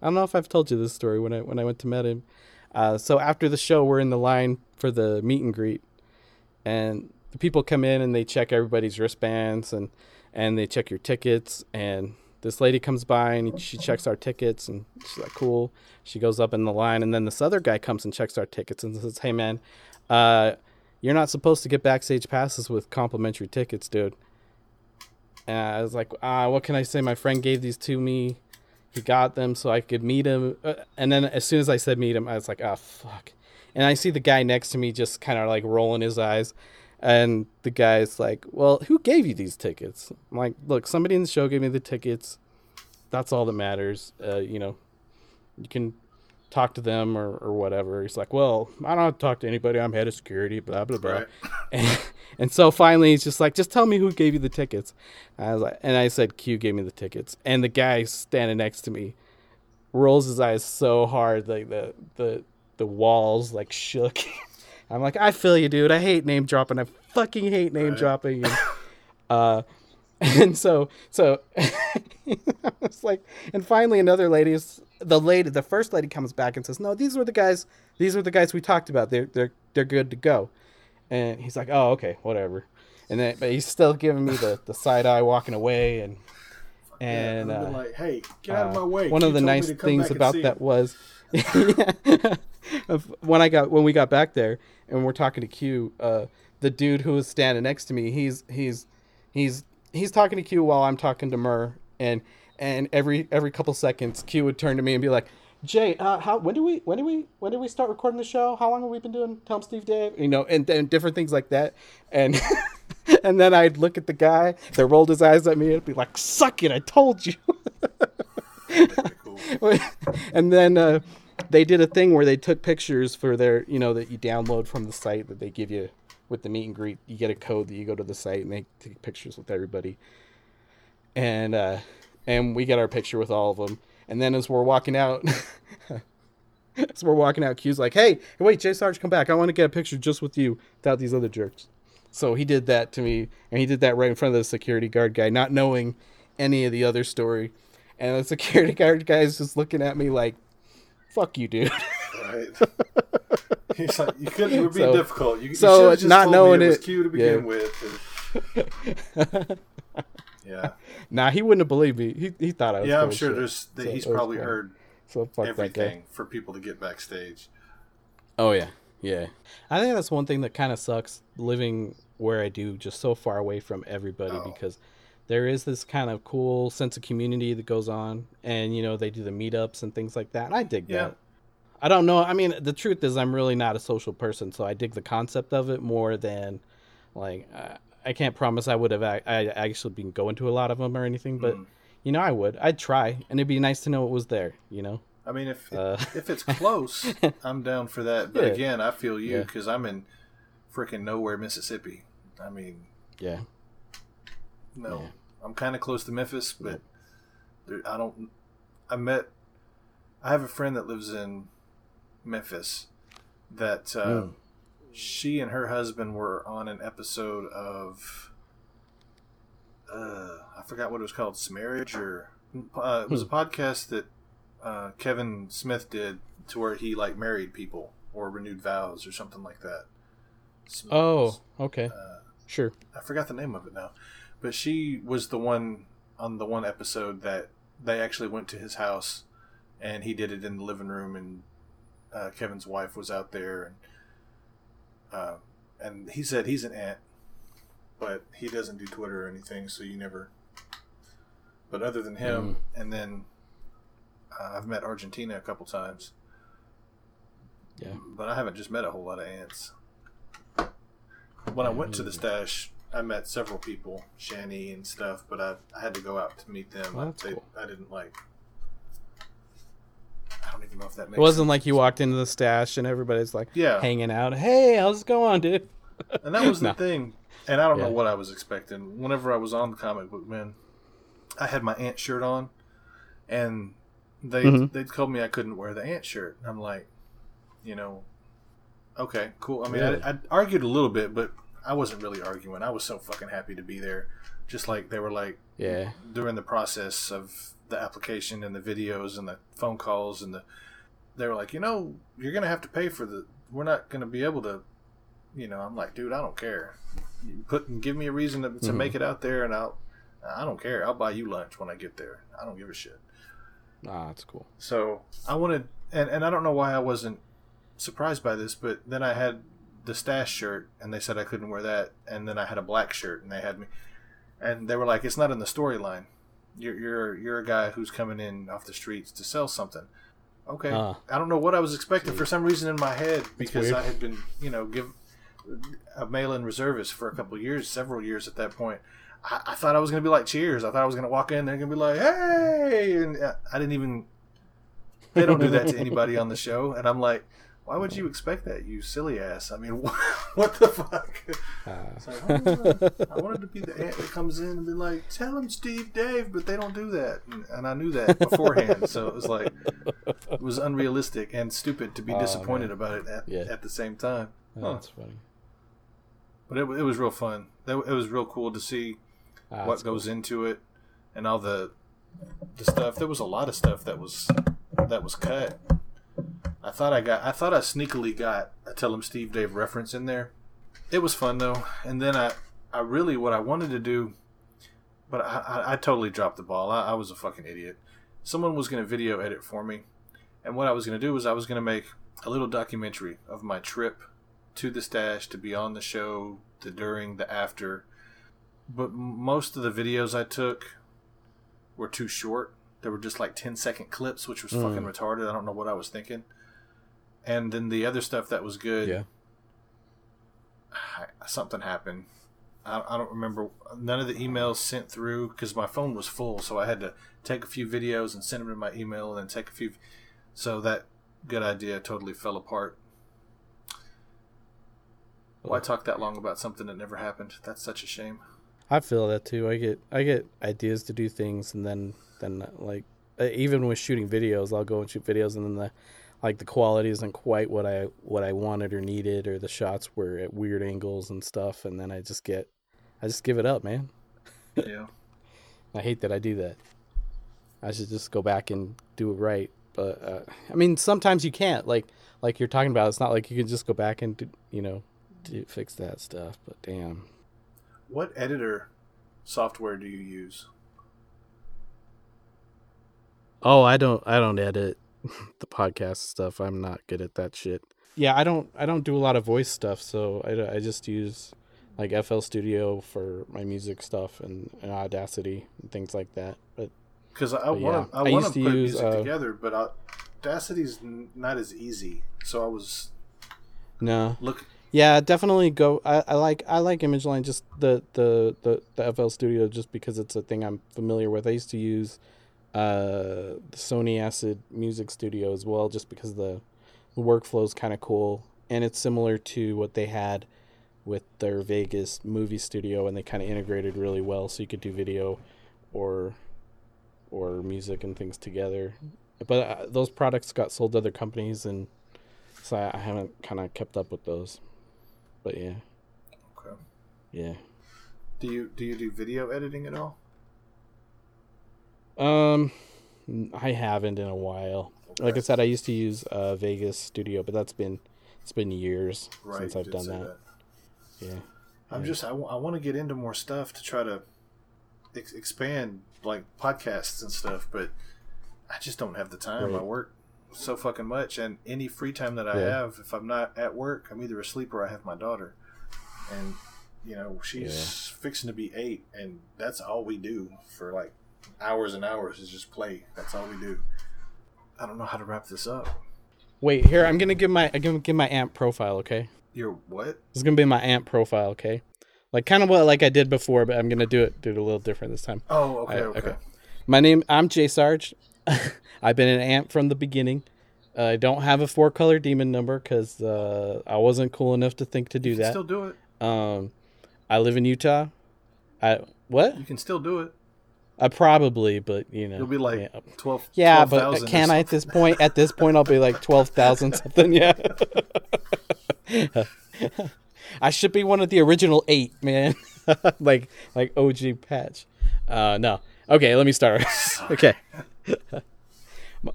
I don't know if I've told you this story when I when I went to met him. Uh, so after the show, we're in the line for the meet and greet, and the people come in and they check everybody's wristbands and and they check your tickets and this lady comes by and she checks our tickets and she's like cool she goes up in the line and then this other guy comes and checks our tickets and says hey man uh, you're not supposed to get backstage passes with complimentary tickets dude and i was like ah, what can i say my friend gave these to me he got them so i could meet him uh, and then as soon as i said meet him i was like oh fuck and i see the guy next to me just kind of like rolling his eyes and the guy's like, "Well, who gave you these tickets?" I'm like, "Look, somebody in the show gave me the tickets. That's all that matters. Uh, you know, you can talk to them or, or whatever." He's like, "Well, I don't have to talk to anybody. I'm head of security. Blah blah blah." Right. And, and so finally, he's just like, "Just tell me who gave you the tickets." I was like, and I said, "Q gave me the tickets." And the guy standing next to me rolls his eyes so hard, like the the the walls like shook. I'm like, I feel you, dude. I hate name dropping. I fucking hate name Right. dropping. And, uh, and so, so it's like, and finally, another lady is the lady. The first lady comes back and says, "No, these were the guys. These were the guys we talked about. They're they're they're good to go." And he's like, "Oh, okay, whatever." And then, but he's still giving me the the side eye, walking away, and and been uh, like, "Hey, get out of my uh, way." One of the nice things about that him." was when I got when we got back there and we're talking to Q, uh, the dude who was standing next to me, he's he's he's he's talking to Q while I'm talking to Murr, and and every every couple seconds, Q would turn to me and be like, "Jay, uh, how when do we when do we when did we start recording the show? How long have we been doing 'em Steve Dave? You know, and then different things like that, and." And then I'd look at the guy that rolled his eyes at me and be like, "Suck it! I told you." And then uh, they did a thing where they took pictures for their, you know, that you download from the site that they give you with the meet and greet. You get a code that you go to the site and they take pictures with everybody. And uh, and we get our picture with all of them. And then as we're walking out, as we're walking out, Q's like, "Hey, wait, Jay Sarge, come back! I want to get a picture just with you, without these other jerks." So he did that to me, and he did that right in front of the security guard guy, not knowing any of the other story. And the security guard guy is just looking at me like, "Fuck you, dude." Right. He's like, you could. You were being So- difficult. You, you so should've just not told me knowing it was Q to yeah. begin with. and- yeah. nah, he wouldn't have believed me. He he thought I was. Yeah, I'm sure shit. there's. That So he's it was probably fun. heard So fuck that guy. everything for people to get backstage. Oh yeah, yeah. I think that's one thing that kind of sucks living where I do, just so far away from everybody, Oh. because there is this kind of cool sense of community that goes on, and you know they do the meetups and things like that. And I dig Yeah. that. I don't know. I mean, the truth is, I'm really not a social person, so I dig the concept of it more than, like, uh, I can't promise I would have I, I actually been going to a lot of them or anything, but Mm. you know, I would. I'd try, and it'd be nice to know it was there. You know. I mean, if Uh. if it's close, I'm down for that. But Yeah. again, I feel you Yeah. because I'm in freaking nowhere, Mississippi. I mean, Yeah. No, Yeah. I'm kind of close to Memphis, but there, I don't. I met. I have a friend that lives in Memphis. That uh, Mm. she and her husband were on an episode of. Uh, I forgot what it was called, Marriage, or uh, it was a Hmm. podcast that uh, Kevin Smith did to where he like married people or renewed vows or something like that. Oh, okay. uh, Sure. I forgot the name of it now, but she was the one on the one episode that they actually went to his house, and he did it in the living room, and uh, Kevin's wife was out there, and uh, and he said he's an ant, but he doesn't do Twitter or anything, so you never. But other than him, and then uh, I've met Argentina a couple times, Yeah. but I haven't just met a whole lot of ants. When I went to the stash, I met several people, Shani and stuff, but I, I had to go out to meet them. Well, They- cool. I didn't like. I don't even know if that makes It wasn't sense. like you walked into the stash and everybody's like Yeah. hanging out. Hey, how's it going, dude? And that was the No. thing. And I don't know what I was expecting. Whenever I was on the comic book, man, I had my ant shirt on, and they Mhm. they told me I couldn't wear the ant shirt. I'm like, you know, okay, cool. I mean? I, I argued a little bit, but I wasn't really arguing. I was so fucking happy to be there. Just like they were like Yeah. during the process of the application and the videos and the phone calls and the they were like, you know, you're gonna have to pay for the. We're not gonna be able to. You know, I'm like, dude, I don't care. You put give me a reason to, to Mhm. make it out there, and I'll. I don't care. I'll buy you lunch when I get there. I don't give a shit. Ah, that's cool. So I wanted, and, and I don't know why I wasn't surprised by this, but then I had the stash shirt, and they said I couldn't wear that, and then I had a black shirt, and they had me, and they were like, "It's not in the storyline. You're you're you're a guy who's coming in off the streets to sell something." Okay, Ah. I don't know what I was expecting for some reason in my head because. I had been, you know, give a mail-in reservist for a couple of years, several years at that point. I, I thought I was going to be like Cheers. I thought I was going to walk in, they're going to be like, "Hey!" and uh, I didn't even. They don't do that to anybody on the show, and I'm like, why would you expect that, you silly ass? I mean, what the fuck? It's like, oh, I wanted to be the ant that comes in and be like, tell him Steve Dave, but they don't do that, and, and I knew that beforehand, so it was like, it was unrealistic and stupid to be Oh, disappointed man. about it at, Yeah. at the same time. Oh, Huh. That's funny. But it, it was real fun. It, it was real cool to see Ah, what that's cool. goes into it and all the the stuff. There was a lot of stuff that was that was cut. I thought I got. I thought I sneakily got a Tell 'em Steve Dave reference in there. It was fun though, and then I I really what I wanted to do, but I I, I totally dropped the ball. I, I was a fucking idiot. Someone was going to video edit for me, and what I was going to do was I was going to make a little documentary of my trip to the stash to be on the show, the during, the after. But most of the videos I took were too short. They were just like 10 second clips, which was fucking Mm. retarded. I don't know what I was thinking. And then the other stuff that was good, Yeah. Something happened. I, I don't remember. None of the emails sent through because my phone was full, so I had to take a few videos and send them to my email, and then take a few. So that good idea totally fell apart. Why talk that long about something that never happened? That's such a shame. I feel that too. I get I get ideas to do things, and then then like uh, even with shooting videos, I'll go and shoot videos, and then the like the quality isn't quite what I what I wanted or needed, or the shots were at weird angles and stuff, and then I just get I just give it up, man. Yeah. I hate that I do that. I should just go back and do it right. But uh, I mean, sometimes you can't. Like like you're talking about, it's not like you can just go back and do, you know do, fix that stuff. But damn. What editor software do you use? Oh, I don't I don't edit the podcast stuff. I'm not good at that shit. Yeah, I don't I don't do a lot of voice stuff, so I, I just use like FL Studio for my music stuff and, and Audacity and things like that. But Because I want yeah, to, I I want used to to put use, music uh, together, but Audacity's n- not as easy. So I was no. look. Yeah, definitely go. I, I like I like ImageLine just the, the the the FL Studio just because it's a thing I'm familiar with. I used to use uh the Sony Acid Music Studio as well, just because the the workflow is kind of cool and it's similar to what they had with their Vegas movie studio, and they kind of integrated really well, so you could do video or or music and things together. But uh, those products got sold to other companies, and so I, I haven't kind of kept up with those. But yeah, Okay. yeah. Do you do you do video editing at all? Um, I haven't in a while. Like I said, I used to use uh, Vegas Studio, but that's been it's been years Right. since I've done say that. Yeah. I'm just I, want to get into more stuff to try to ex- expand like podcasts and stuff, but I just don't have the time. I work so fucking much, and any free time that I Yeah. have, if I'm not at work, I'm either asleep or I have my daughter, and you know she's fixing to be eight, and that's all we do for like hours and hours is just play. That's all we do. I don't know how to wrap this up. Wait, here I'm gonna give my I'm gonna give my amp profile. Okay, You're what? this is gonna be my amp profile. Okay, like kind of what like I did before, but I'm gonna do it do it a little different this time. Oh, okay, I- okay. okay. My name I'm Jay Sarge. I've been an amp from the beginning. Uh, I don't have a four color demon number because uh, I wasn't cool enough to think to do that. You can that. still do it. Um, I live in Utah. I what? You can still do it. Uh, probably, but you know, You'll be like yeah. 12 Yeah, 12,000 but can I at this point? At this point, I'll be like twelve thousand something. Yeah, I should be one of the original eight, man. like like OG Patch. Uh, no. Okay, let me start. okay.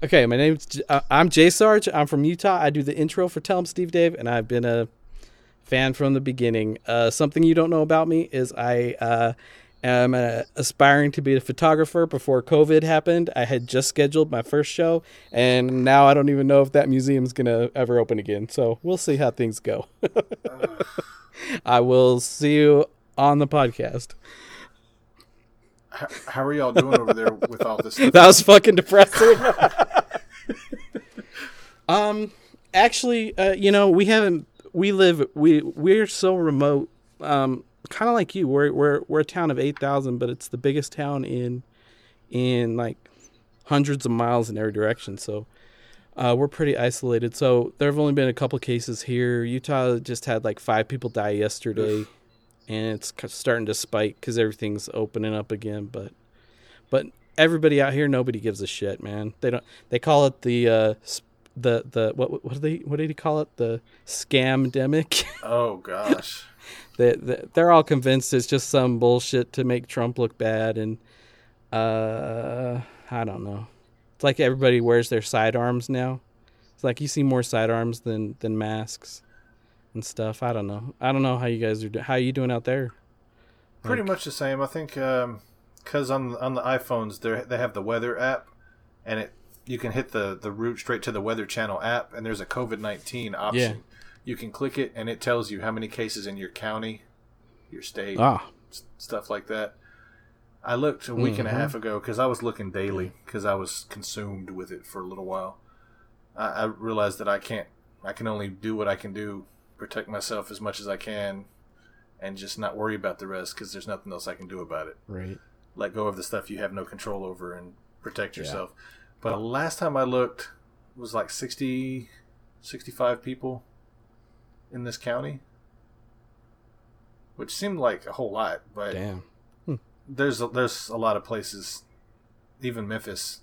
okay, my name's J- uh, I'm Jay Sarge. I'm from Utah. I do the intro for Tell 'em Steve Dave, and I've been a fan from the beginning. Uh, something you don't know about me is I uh, am uh, aspiring to be a photographer. Before COVID happened, I had just scheduled my first show, and now I don't even know if that museum's gonna ever open again. So we'll see how things go. I will see you on the podcast. How, how are y'all doing over there with all this stuff? That was fucking depressing. um, actually, uh, you know, we haven't. We live. We we're so remote. Um, kind of like you. We're we're we're a town of eight thousand, but it's the biggest town in in like hundreds of miles in every direction. So. Uh, we're pretty isolated, so there have only been a couple cases here. Utah just had like five people die yesterday, and it's starting to spike because everything's opening up again. But but everybody out here, nobody gives a shit, man. They don't. They call it the uh, the the what what do they what did he call it? The scam demic. Oh gosh. they, they they're all convinced it's just some bullshit to make Trump look bad, and uh, I don't know. It's like everybody wears their sidearms now. It's like you see more sidearms than than masks and stuff. I don't know. I don't know how you guys are. Do- how are you doing out there? Pretty much the same. I think because on on the iPhones they they have the weather app, and it you can hit the the route straight to the Weather Channel app, and there's a COVID nineteen option. Yeah. You can click it, and it tells you how many cases in your county, your state, Ah, s- stuff like that. I looked a week and a Mhm. half ago because I was looking daily because I was consumed with it for a little while. I, I realized that I can't. I can only do what I can do, protect myself as much as I can, and just not worry about the rest because there's nothing else I can do about it. right. Let go of the stuff you have no control over and protect Yeah. But last time I looked, it was like 60, 65 people in this county, which seemed like a whole lot, but Damn. there's a, there's a lot of places, even Memphis,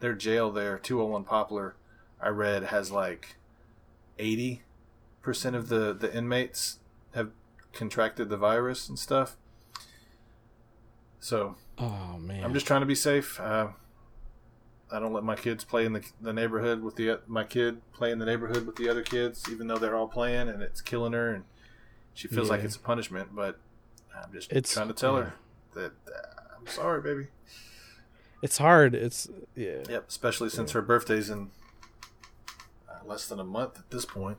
their jail there, 201 Poplar, I read has like 80 percent of the the inmates have contracted the virus and stuff. So Oh man. I'm just trying to be safe. Uh, I don't let my kids play in the, the neighborhood with the my kid play in the neighborhood with the other kids, even though they're all playing and it's killing her and she feels like it's a punishment. But I'm just It's- trying to tell yeah. her that uh, I'm sorry, baby. It's hard. It's yeah. Yep, especially since her birthday's in uh, less than a month at this point.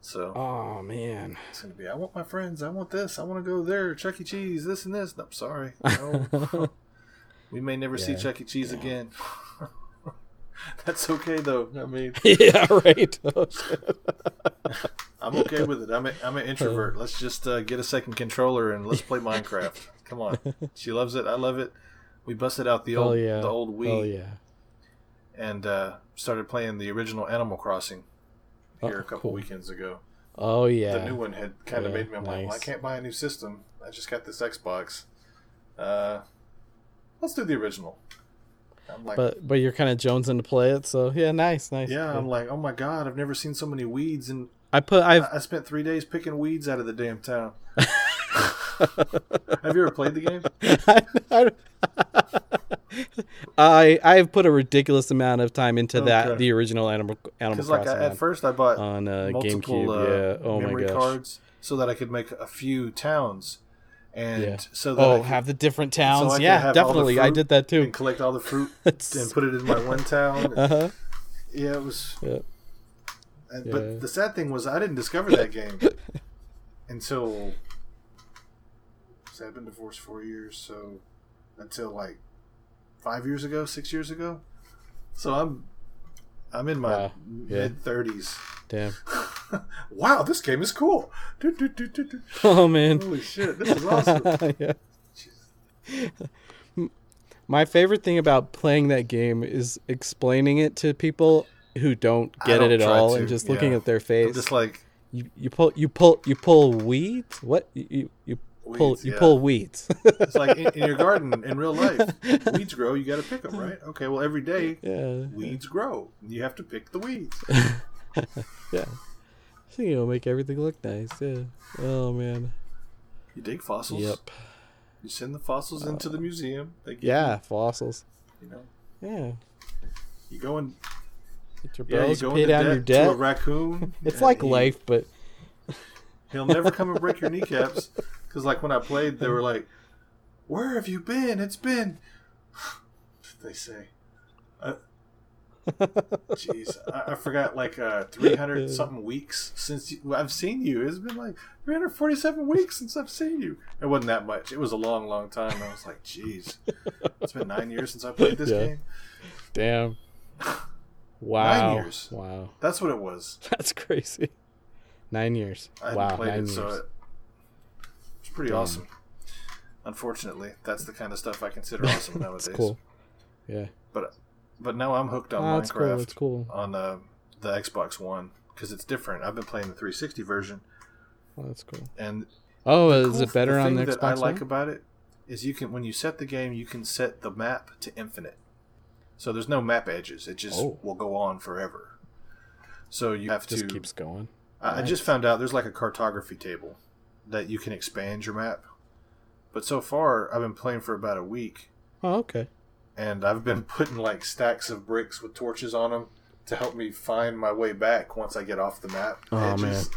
So Oh man. it's gonna be. I want my friends. I want this. I want to go there. Chuck E. Cheese. This and this. No, sorry. No. We may never see Chuck E. Cheese again. That's okay though. I mean, yeah. Right. Oh. I'm okay with it. I'm a, I'm an introvert. Let's just uh, get a second controller and let's play Minecraft. Come on. She loves it. I love it. We busted out the old oh yeah. the old Wii Oh yeah. and uh, started playing the original Animal Crossing here Oh, a couple cool. weekends ago. Oh yeah. The new one had kind of Yeah, made me. I'm like, well, I can't buy a new system. I just got this Xbox. Uh, let's do the original. I'm like, But but you're kind of jonesing to play it, so yeah, nice, nice. yeah, I'm like, oh my god, I've never seen so many weeds, and I put I've I, I spent three days picking weeds out of the damn town. Have you ever played the game? I I've put a ridiculous amount of time into that the original Animal Animal Because like Crossing I, at first I bought on uh, multiple GameCube. uh, yeah. Oh my memory gosh. cards so that I could make a few towns, and Yeah. so Oh, could, have the different towns. could yeah, have all the definitely. I did that too. and collect all the fruit and put it in my one town. uh-huh. Yeah, it was. Yeah. And, Yeah. But the sad thing was, I didn't discover that game until. See, I've been divorced four years, so until like five years ago, six years ago. So I'm, I'm in my Wow. Yeah. mid thirties. Damn. wow, this game is cool. Do, do, do. Oh man. Holy shit, this is awesome. yeah. My favorite thing about playing that game is explaining it to people who don't get don't it at all to, and just looking yeah. at their I'm face. just like, you, you pull you pull you pull weeds? What you you, you pull you yeah. pull weeds. It's like in, in your garden in real life, weeds grow. You got to pick them, right? Okay. Well, every day yeah, weeds grow. You have to pick the weeds. yeah. So you know, make everything look nice. Yeah. Oh man. You dig fossils. Yep. You send the fossils uh, into the museum. They give Yeah, fossils. You, know, Yeah. you go and Get your yeah, you bills, pay down debt, your to a raccoon. It's like he- life, but He'll never come and break your kneecaps. Because like when I played, they were like, "Where have you been? It's been," they say. Uh, Jeez, I, I forgot like uh, three hundred something weeks since you, I've seen you. It's been like three hundred forty-seven weeks since I've seen you. It wasn't that much. It was a long, long time. I was like, "Jeez, it's been nine years since I played this Yeah. game." damn. Wow. Nine years. Wow. That's what it was. That's crazy. Nine years. I wow. Nine it, years. it's pretty awesome. Unfortunately, that's the kind of stuff I consider awesome nowadays. Cool. Yeah. But but now I'm hooked on cool. Minecraft It's cool. on uh, the Xbox One because it's different. I've been playing the 360 version, Oh, that's cool. and Oh, is cool- it better on the that I Xbox like One? about it is you can when you set the game, you can set the map to infinite. So there's no map edges. It just Oh. will go on forever. So you have to Just to keeps going. I I just found out there's like a cartography table that you can expand your map. But so far, I've been playing for about a week, Oh, okay. and I've been putting like stacks of bricks with torches on them to help me find my way back once I get off the map. Oh, edges.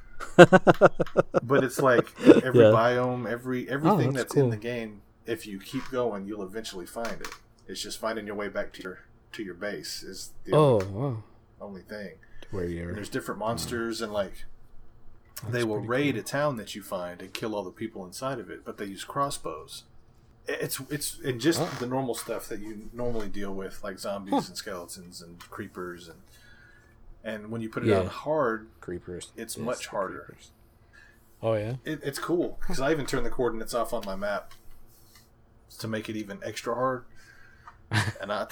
but it's like every Yeah. biome, every everything oh, that's that's, in the game. If you keep going, you'll eventually find it. It's just finding your way back to your to your base is the Oh, only, wow. only thing. Where you There's different monsters and like they will raid a town that you find and kill all the people inside of it, but they use crossbows. It's it's and just Oh. the normal stuff that you normally deal with, like zombies and skeletons and creepers and and when you put it Yeah. on hard, creepers. It's Yes, much harder. creepers. Oh yeah. it, it's cool because I even turned the coordinates off on my map to make it even extra hard. And I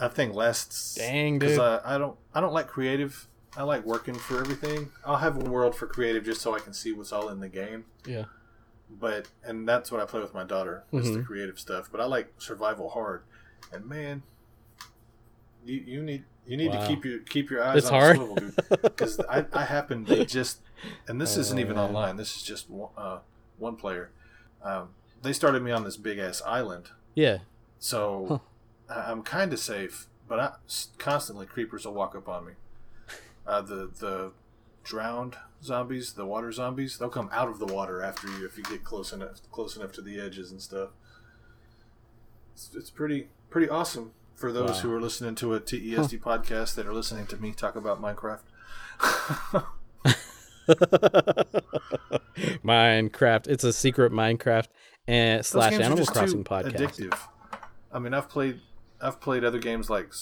I think lasts Dang, because. I, I don't I don't like creative. I like working for everything. I'll have one world for creative just so I can see what's all in the game. Yeah. But and that's what I play with my daughter. Is the Mhm. creative stuff. But I like survival hard. And man, you you need you need Wow. to keep your keep your eyes It's on hard. the swivel, dude. Because I I happen they just and this isn't Oh, even man. online. This is just one, uh, one player. Um, they started me on this big ass island, Yeah. so I- I'm kind of safe. But I, constantly creepers will walk up on me. Uh, the the drowned zombies, the water zombies, they'll come out of the water after you if you get close enough close enough to the edges and stuff. It's, it's pretty pretty awesome for those Wow. who are listening to a TESD podcast that are listening to me talk about Minecraft. Minecraft. It's a secret Minecraft and Those slash Animal Crossing podcast. Addictive. I mean, I've played I've played other games like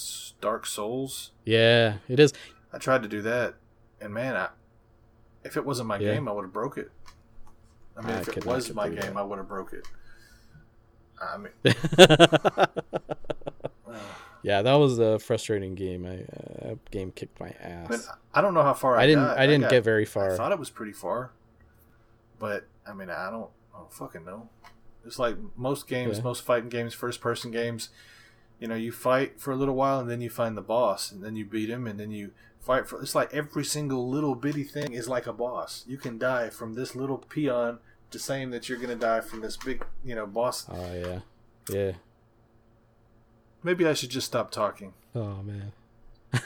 Dark Souls. Yeah, it is. I tried to do that, and man, I, if it wasn't my Yeah. game, I would have broke it. I mean, I if it was my game, that. I would have broke it. I mean, yeah, that was a frustrating game. I uh, that game kicked my ass. I don't know how far I, I didn't. got. I didn't got- get very far. I thought it was pretty far, but I mean, I don't, I don't fucking know. It's like most games, Yeah. most fighting games, first-person games. You know, you fight for a little while, and then you find the boss, and then you beat him, and then you fight for. It's like every single little bitty thing is like a boss. You can die from this little peon to saying that you're gonna die from this big, you know, boss. Oh yeah, yeah. Maybe I should just stop talking. Oh man.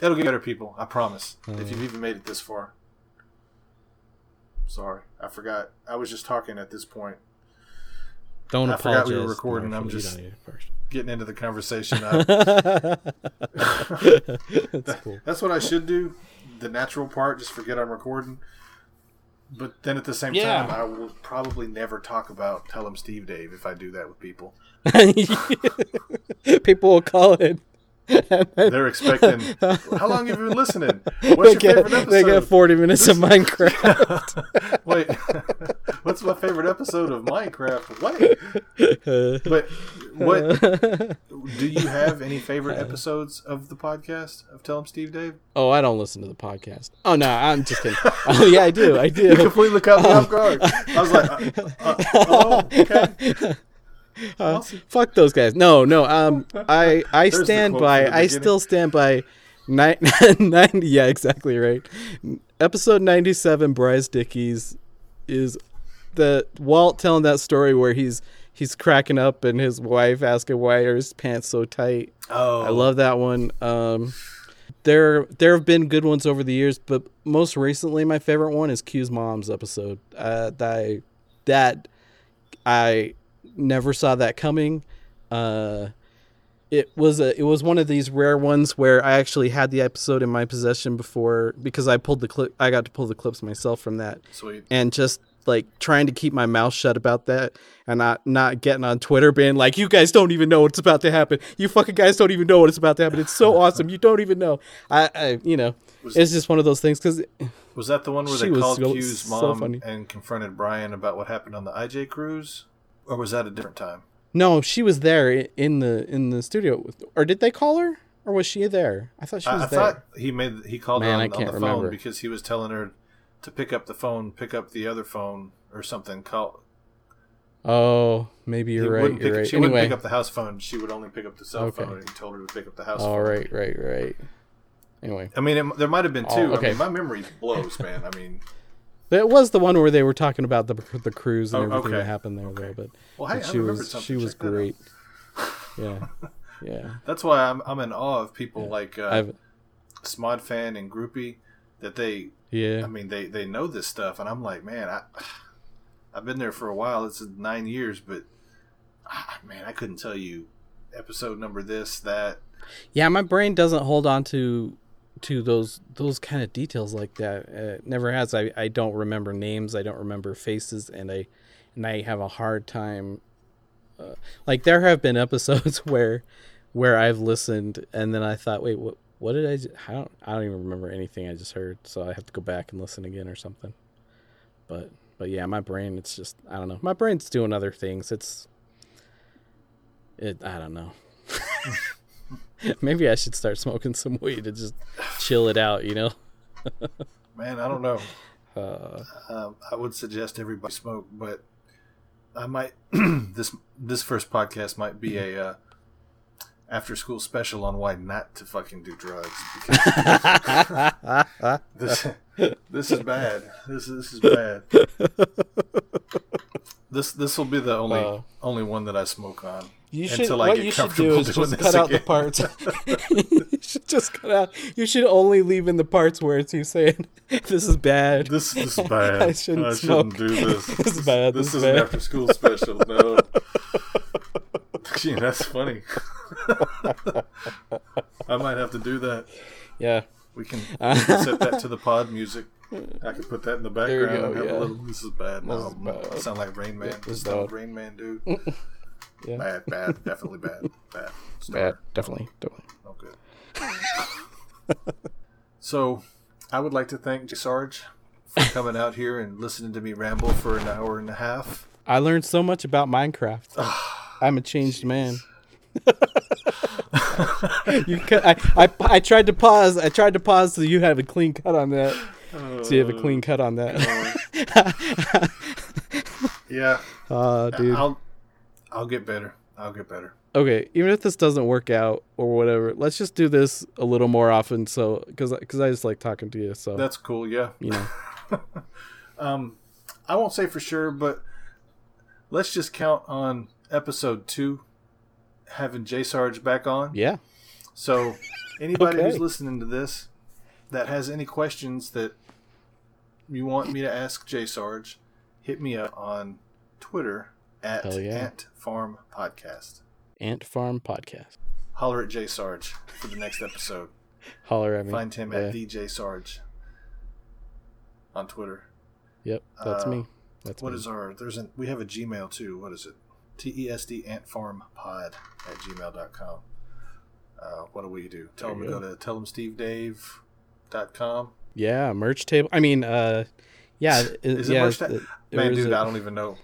It'll get better, people. I promise. Uh. if you've even made it this far. Sorry, I forgot. I was just talking at this point. Don't I forgot apologize. we were recording, I'm just- don't need it first. Getting into the conversation. I, That's cool. that's what I should do. The natural part, just forget I'm recording. But then at the same Yeah. time, I will probably never talk about Tell 'em Steve Dave if I do that with people. People will call it. They're expecting, how long have you been listening? they What's your get, favorite episode? they get 40 minutes of Minecraft. Wait, what's my favorite episode of Minecraft? What? But what do you have any favorite episodes of the podcast of Tell 'em Steve Dave? oh, I don't listen to the podcast. Oh no, I'm just kidding. oh yeah, I do. I do. You Completely caught me off guard. I was like, uh, uh, oh, okay. Uh, fuck those guys. No, no. Um, I I There's stand by. I still stand by. Ni- 90 yeah exactly right episode 97 bryce dickies is the walt telling that story where he's he's cracking up and his wife asking why are his pants so tight Oh, I love that one. Um, there there have been good ones over the years, but most recently, my favorite one is Q's mom's episode. Uh, that I, that I never saw that coming. Uh, it was a it was one of these rare ones where I actually had the episode in my possession before because I pulled the clip. I got to pull the clips myself from that sweet. and just like trying to keep my mouth shut about that and not not getting on Twitter being like you guys don't even know what's about to happen. You fucking guys don't even know what is about to happen. It's so awesome. You don't even know. I, I you know, it's just one of those things cuz Was that the one where they called Q's so mom funny. and confronted Brian about what happened on the IJ cruise, or was that a different time? no, she was there in the in the studio with, or did they call her or was she there? I thought she I, was I there. thought he made he called Man, her on, on the phone because he was telling her to pick up the phone, pick up the other phone or something. Call. oh, maybe you're right. You're right. She wouldn't pick up the house phone. She would only pick up the cell Okay. phone, and he told her to pick up the house oh, phone. right, right, right. Anyway, I mean, it, there might have been Oh, two. okay. I mean, my memory blows, man. I mean, that was the one where they were talking about the the cruise and Oh, everything okay. that happened there, though. But well, hey, but I she remembered was something. she was Check that great. Yeah, yeah. That's why I'm I'm in awe of people like uh, I've Smod fan and Groupie that they yeah. I mean, they they know this stuff, and I'm like, man, I I've been there for a while. It's nine years, but ah, man, I couldn't tell you episode number this that. Yeah, my brain doesn't hold on to to those those kind of details like that. Uh, it never has. I, I don't remember names. I don't remember faces, and I and I have a hard time. Uh, like there have been episodes where where I've listened and then I thought, wait, what what did I? I don't I don't even remember anything I just heard. So I have to go back and listen again or something. But but yeah, my brain it's just I don't know. My brain's doing other things. It's it I don't know. Maybe I should start smoking some weed to just chill it out, you know? Man, I don't know. Uh, Um, I would suggest everybody smoke, but I might this this first podcast might be a uh, after school special on why not to fucking do drugs because this this is bad. This this is bad. This this will be the only Uh, only one that I smoke on. You should, until I what get you should do is just this cut out the parts. you should just cut out. You should only leave in the parts where it's you saying, this is bad. This, this is bad. I shouldn't I shouldn't do this. This is bad, This, this is an bad. after school special. No. Gee, that's funny. I might have to do that. yeah. We can, we can set that to the pod music. I can put that in the background. go, have yeah. a little, this is bad. No, is bad. I sound like Rain Man. this this is is not. Rain Man, dude. Yeah. Bad, bad, definitely bad, bad. Bad. Definitely. Definitely. No good. so, I would like to thank Sarge for coming out here and listening to me ramble for an hour and a half. I learned so much about Minecraft. I'm a changed man. you cut, I, I, I tried to pause. I tried to pause so you have a clean cut on that. So you have a clean cut on that. Yeah, uh, dude. I'll I'll get better. I'll get better. Okay, even if this doesn't work out or whatever, let's just do this a little more often. So, because because I just like talking to you. So That's cool. Yeah. you know, Um, I won't say for sure, but let's just count on episode two having J Sarge back on. yeah, So anybody Okay. who's listening to this that has any questions that you want me to ask J Sarge, hit me up on Twitter at yeah. Ant Farm Podcast. Ant Farm Podcast. Holler at J Sarge for the next episode. Holler at me. Find him Yeah. at DJ Sarge on Twitter. Yep, that's uh, me. That's What me. is our there's an we have a Gmail too. What is it? TESD Ant Farm Pod at gmail.com. Uh, what do we do? Tell There them to go to tellemstevedave.com. Yeah, merch table. I mean, uh, yeah, Is it yeah, merch ta- Man, dude, it- I don't even know.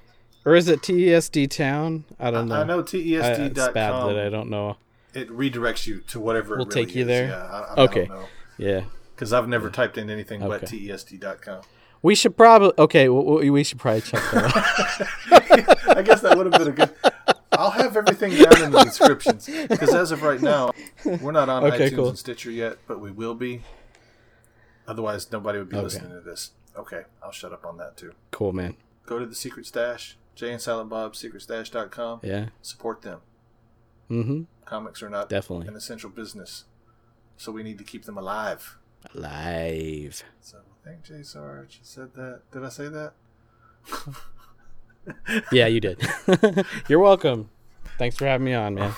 Or is it TESD Town? I don't know. I know I- TESD.com. it's bad that I don't know. it redirects you to whatever We'll it really take you is. there? Yeah, I, I, Okay. I don't know. Yeah. Because I've never typed in anything but Okay. TESD.com. We should probably okay. We should probably check that out. I guess that would have been a good. I'll have everything down in the descriptions because as of right now, we're not on Okay, iTunes cool. and Stitcher yet, but we will be. Otherwise, nobody would be Okay. listening to this. Okay, I'll shut up on that too. cool, man. Go to the Secret Stash, Jay and Silent Bob, secretstash.com. Yeah. Support them. Mm-hmm. Comics are not Definitely. an essential business, so we need to keep them alive. Live. So thank Jay Sarge said that. Did I say that? Yeah, you did. You're welcome. Thanks for having me on, man.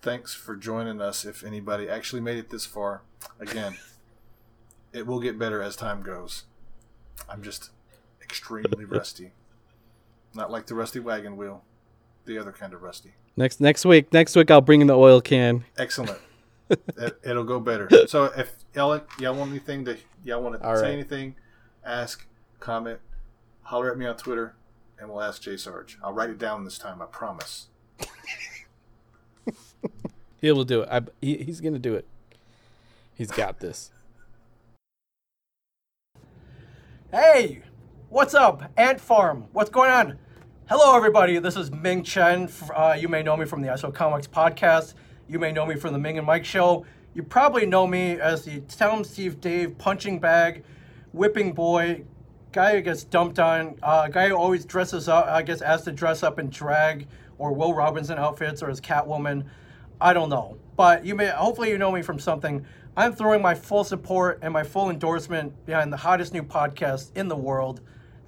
Thanks for joining us. If anybody actually made it this far, again, it will get better as time goes. I'm just extremely rusty. Not like the rusty wagon wheel, the other kind of rusty. Next next week. Next week I'll bring in the oil can. Excellent. it, it'll go better. So if y'all y'all want anything to y'all want to All say right. anything, ask, comment, holler at me on Twitter, and we'll ask Jay Sarge. I'll write it down this time. I promise. He will do it. I, he, he's gonna do it. He's got this. Hey, what's up, Ant Farm? What's going on? Hello, everybody. This is Ming Chen. Uh, you may know me from the I Sell Comics podcast. You may know me from the Ming and Mike show. You probably know me as the 'em Steve Dave punching bag, whipping boy, guy who gets dumped on, uh, guy who always dresses up, I guess, asked to dress up in drag or Will Robinson outfits or as Catwoman. I don't know. But you may hopefully you know me from something. I'm throwing my full support and my full endorsement behind the hottest new podcast in the world,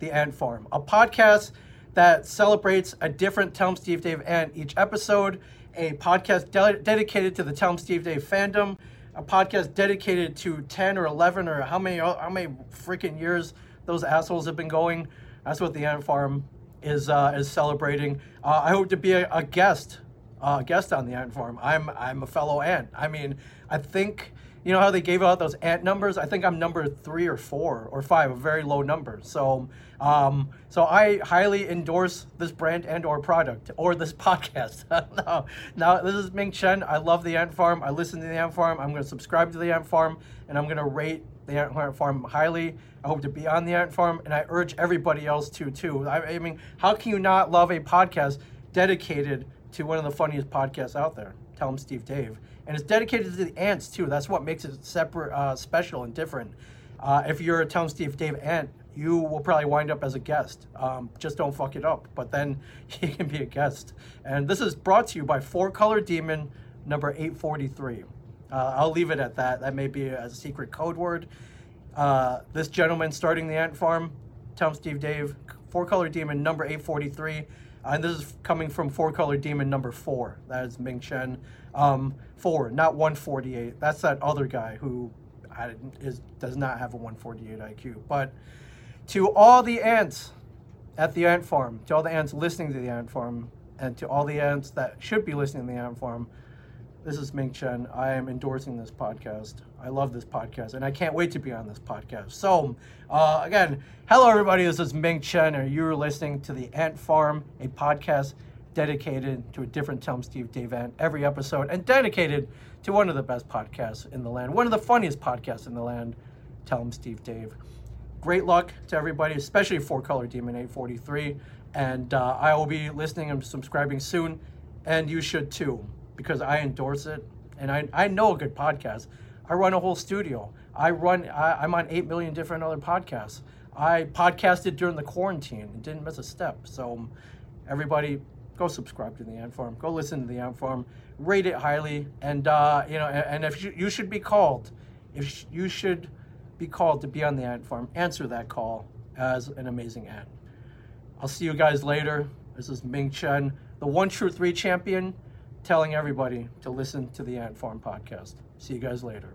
The Ant Farm. A podcast that celebrates a different Tell 'em Steve Dave ant each episode, a podcast de- dedicated to the Tell 'em Steve Dave fandom, a podcast dedicated to 10 or 11 or how many how many freaking years those assholes have been going. That's what the Ant Farm is uh, is celebrating. Uh, I hope to be a, a guest uh, guest on the ant farm. I'm I'm a fellow ant. I mean, I think you know how they gave out those ant numbers. I think I'm number three or four or five, a very low number. So um, so I highly endorse this brand and or product or this podcast. no, now this is Ming Chen. I love the ant farm. I listen to the ant farm. I'm going to subscribe to the ant farm and I'm going to rate the ant farm highly. I hope to be on the ant farm, and I urge everybody else to too. I, I mean, how can you not love a podcast dedicated to one of the funniest podcasts out there? Tell them Steve Dave, and it's dedicated to the ants too. That's what makes it separate, uh, special, and different. Uh, if you're a Tell 'em Steve Dave ant, you will probably wind up as a guest. Um, just don't fuck it up, but then you can be a guest. And this is brought to you by Four Color Demon number 843. Uh, I'll leave it at that. That may be a secret code word. Uh, this gentleman starting the ant farm, Tell 'em Steve Dave, Four Color Demon number 843. Uh, and this is coming from Four Color Demon number four. That is Ming Chen. Um, four, not 148. That's that other guy who is, does not have a 148 IQ. But to all the ants at the ant farm, to all the ants listening to the ant farm, and to all the ants that should be listening to the ant farm, this is Ming Chen. I am endorsing this podcast. I love this podcast, and I can't wait to be on this podcast. So, uh, again, hello everybody. This is Ming Chen, and you're listening to the Ant Farm, a podcast dedicated to a different 'em Steve Dave ant every episode, and dedicated to one of the best podcasts in the land, one of the funniest podcasts in the land, Tell 'em Steve Dave. Great luck to everybody, especially Four Color Demon 843, and uh, I will be listening and subscribing soon, and you should too because I endorse it and I, I know a good podcast. I run a whole studio. I run, I, I'm on 8 million different other podcasts. I podcasted during the quarantine and didn't miss a step. So, everybody, go subscribe to the Ant Farm. Go listen to the Ant Farm. Rate it highly. And, uh, you know, and, and if you, you should be called, if you should be called to be on the Ant Farm, answer that call as an amazing ant. I'll see you guys later. This is Ming Chen, the One True Three champion telling everybody to listen to the Ant Farm podcast. See you guys later.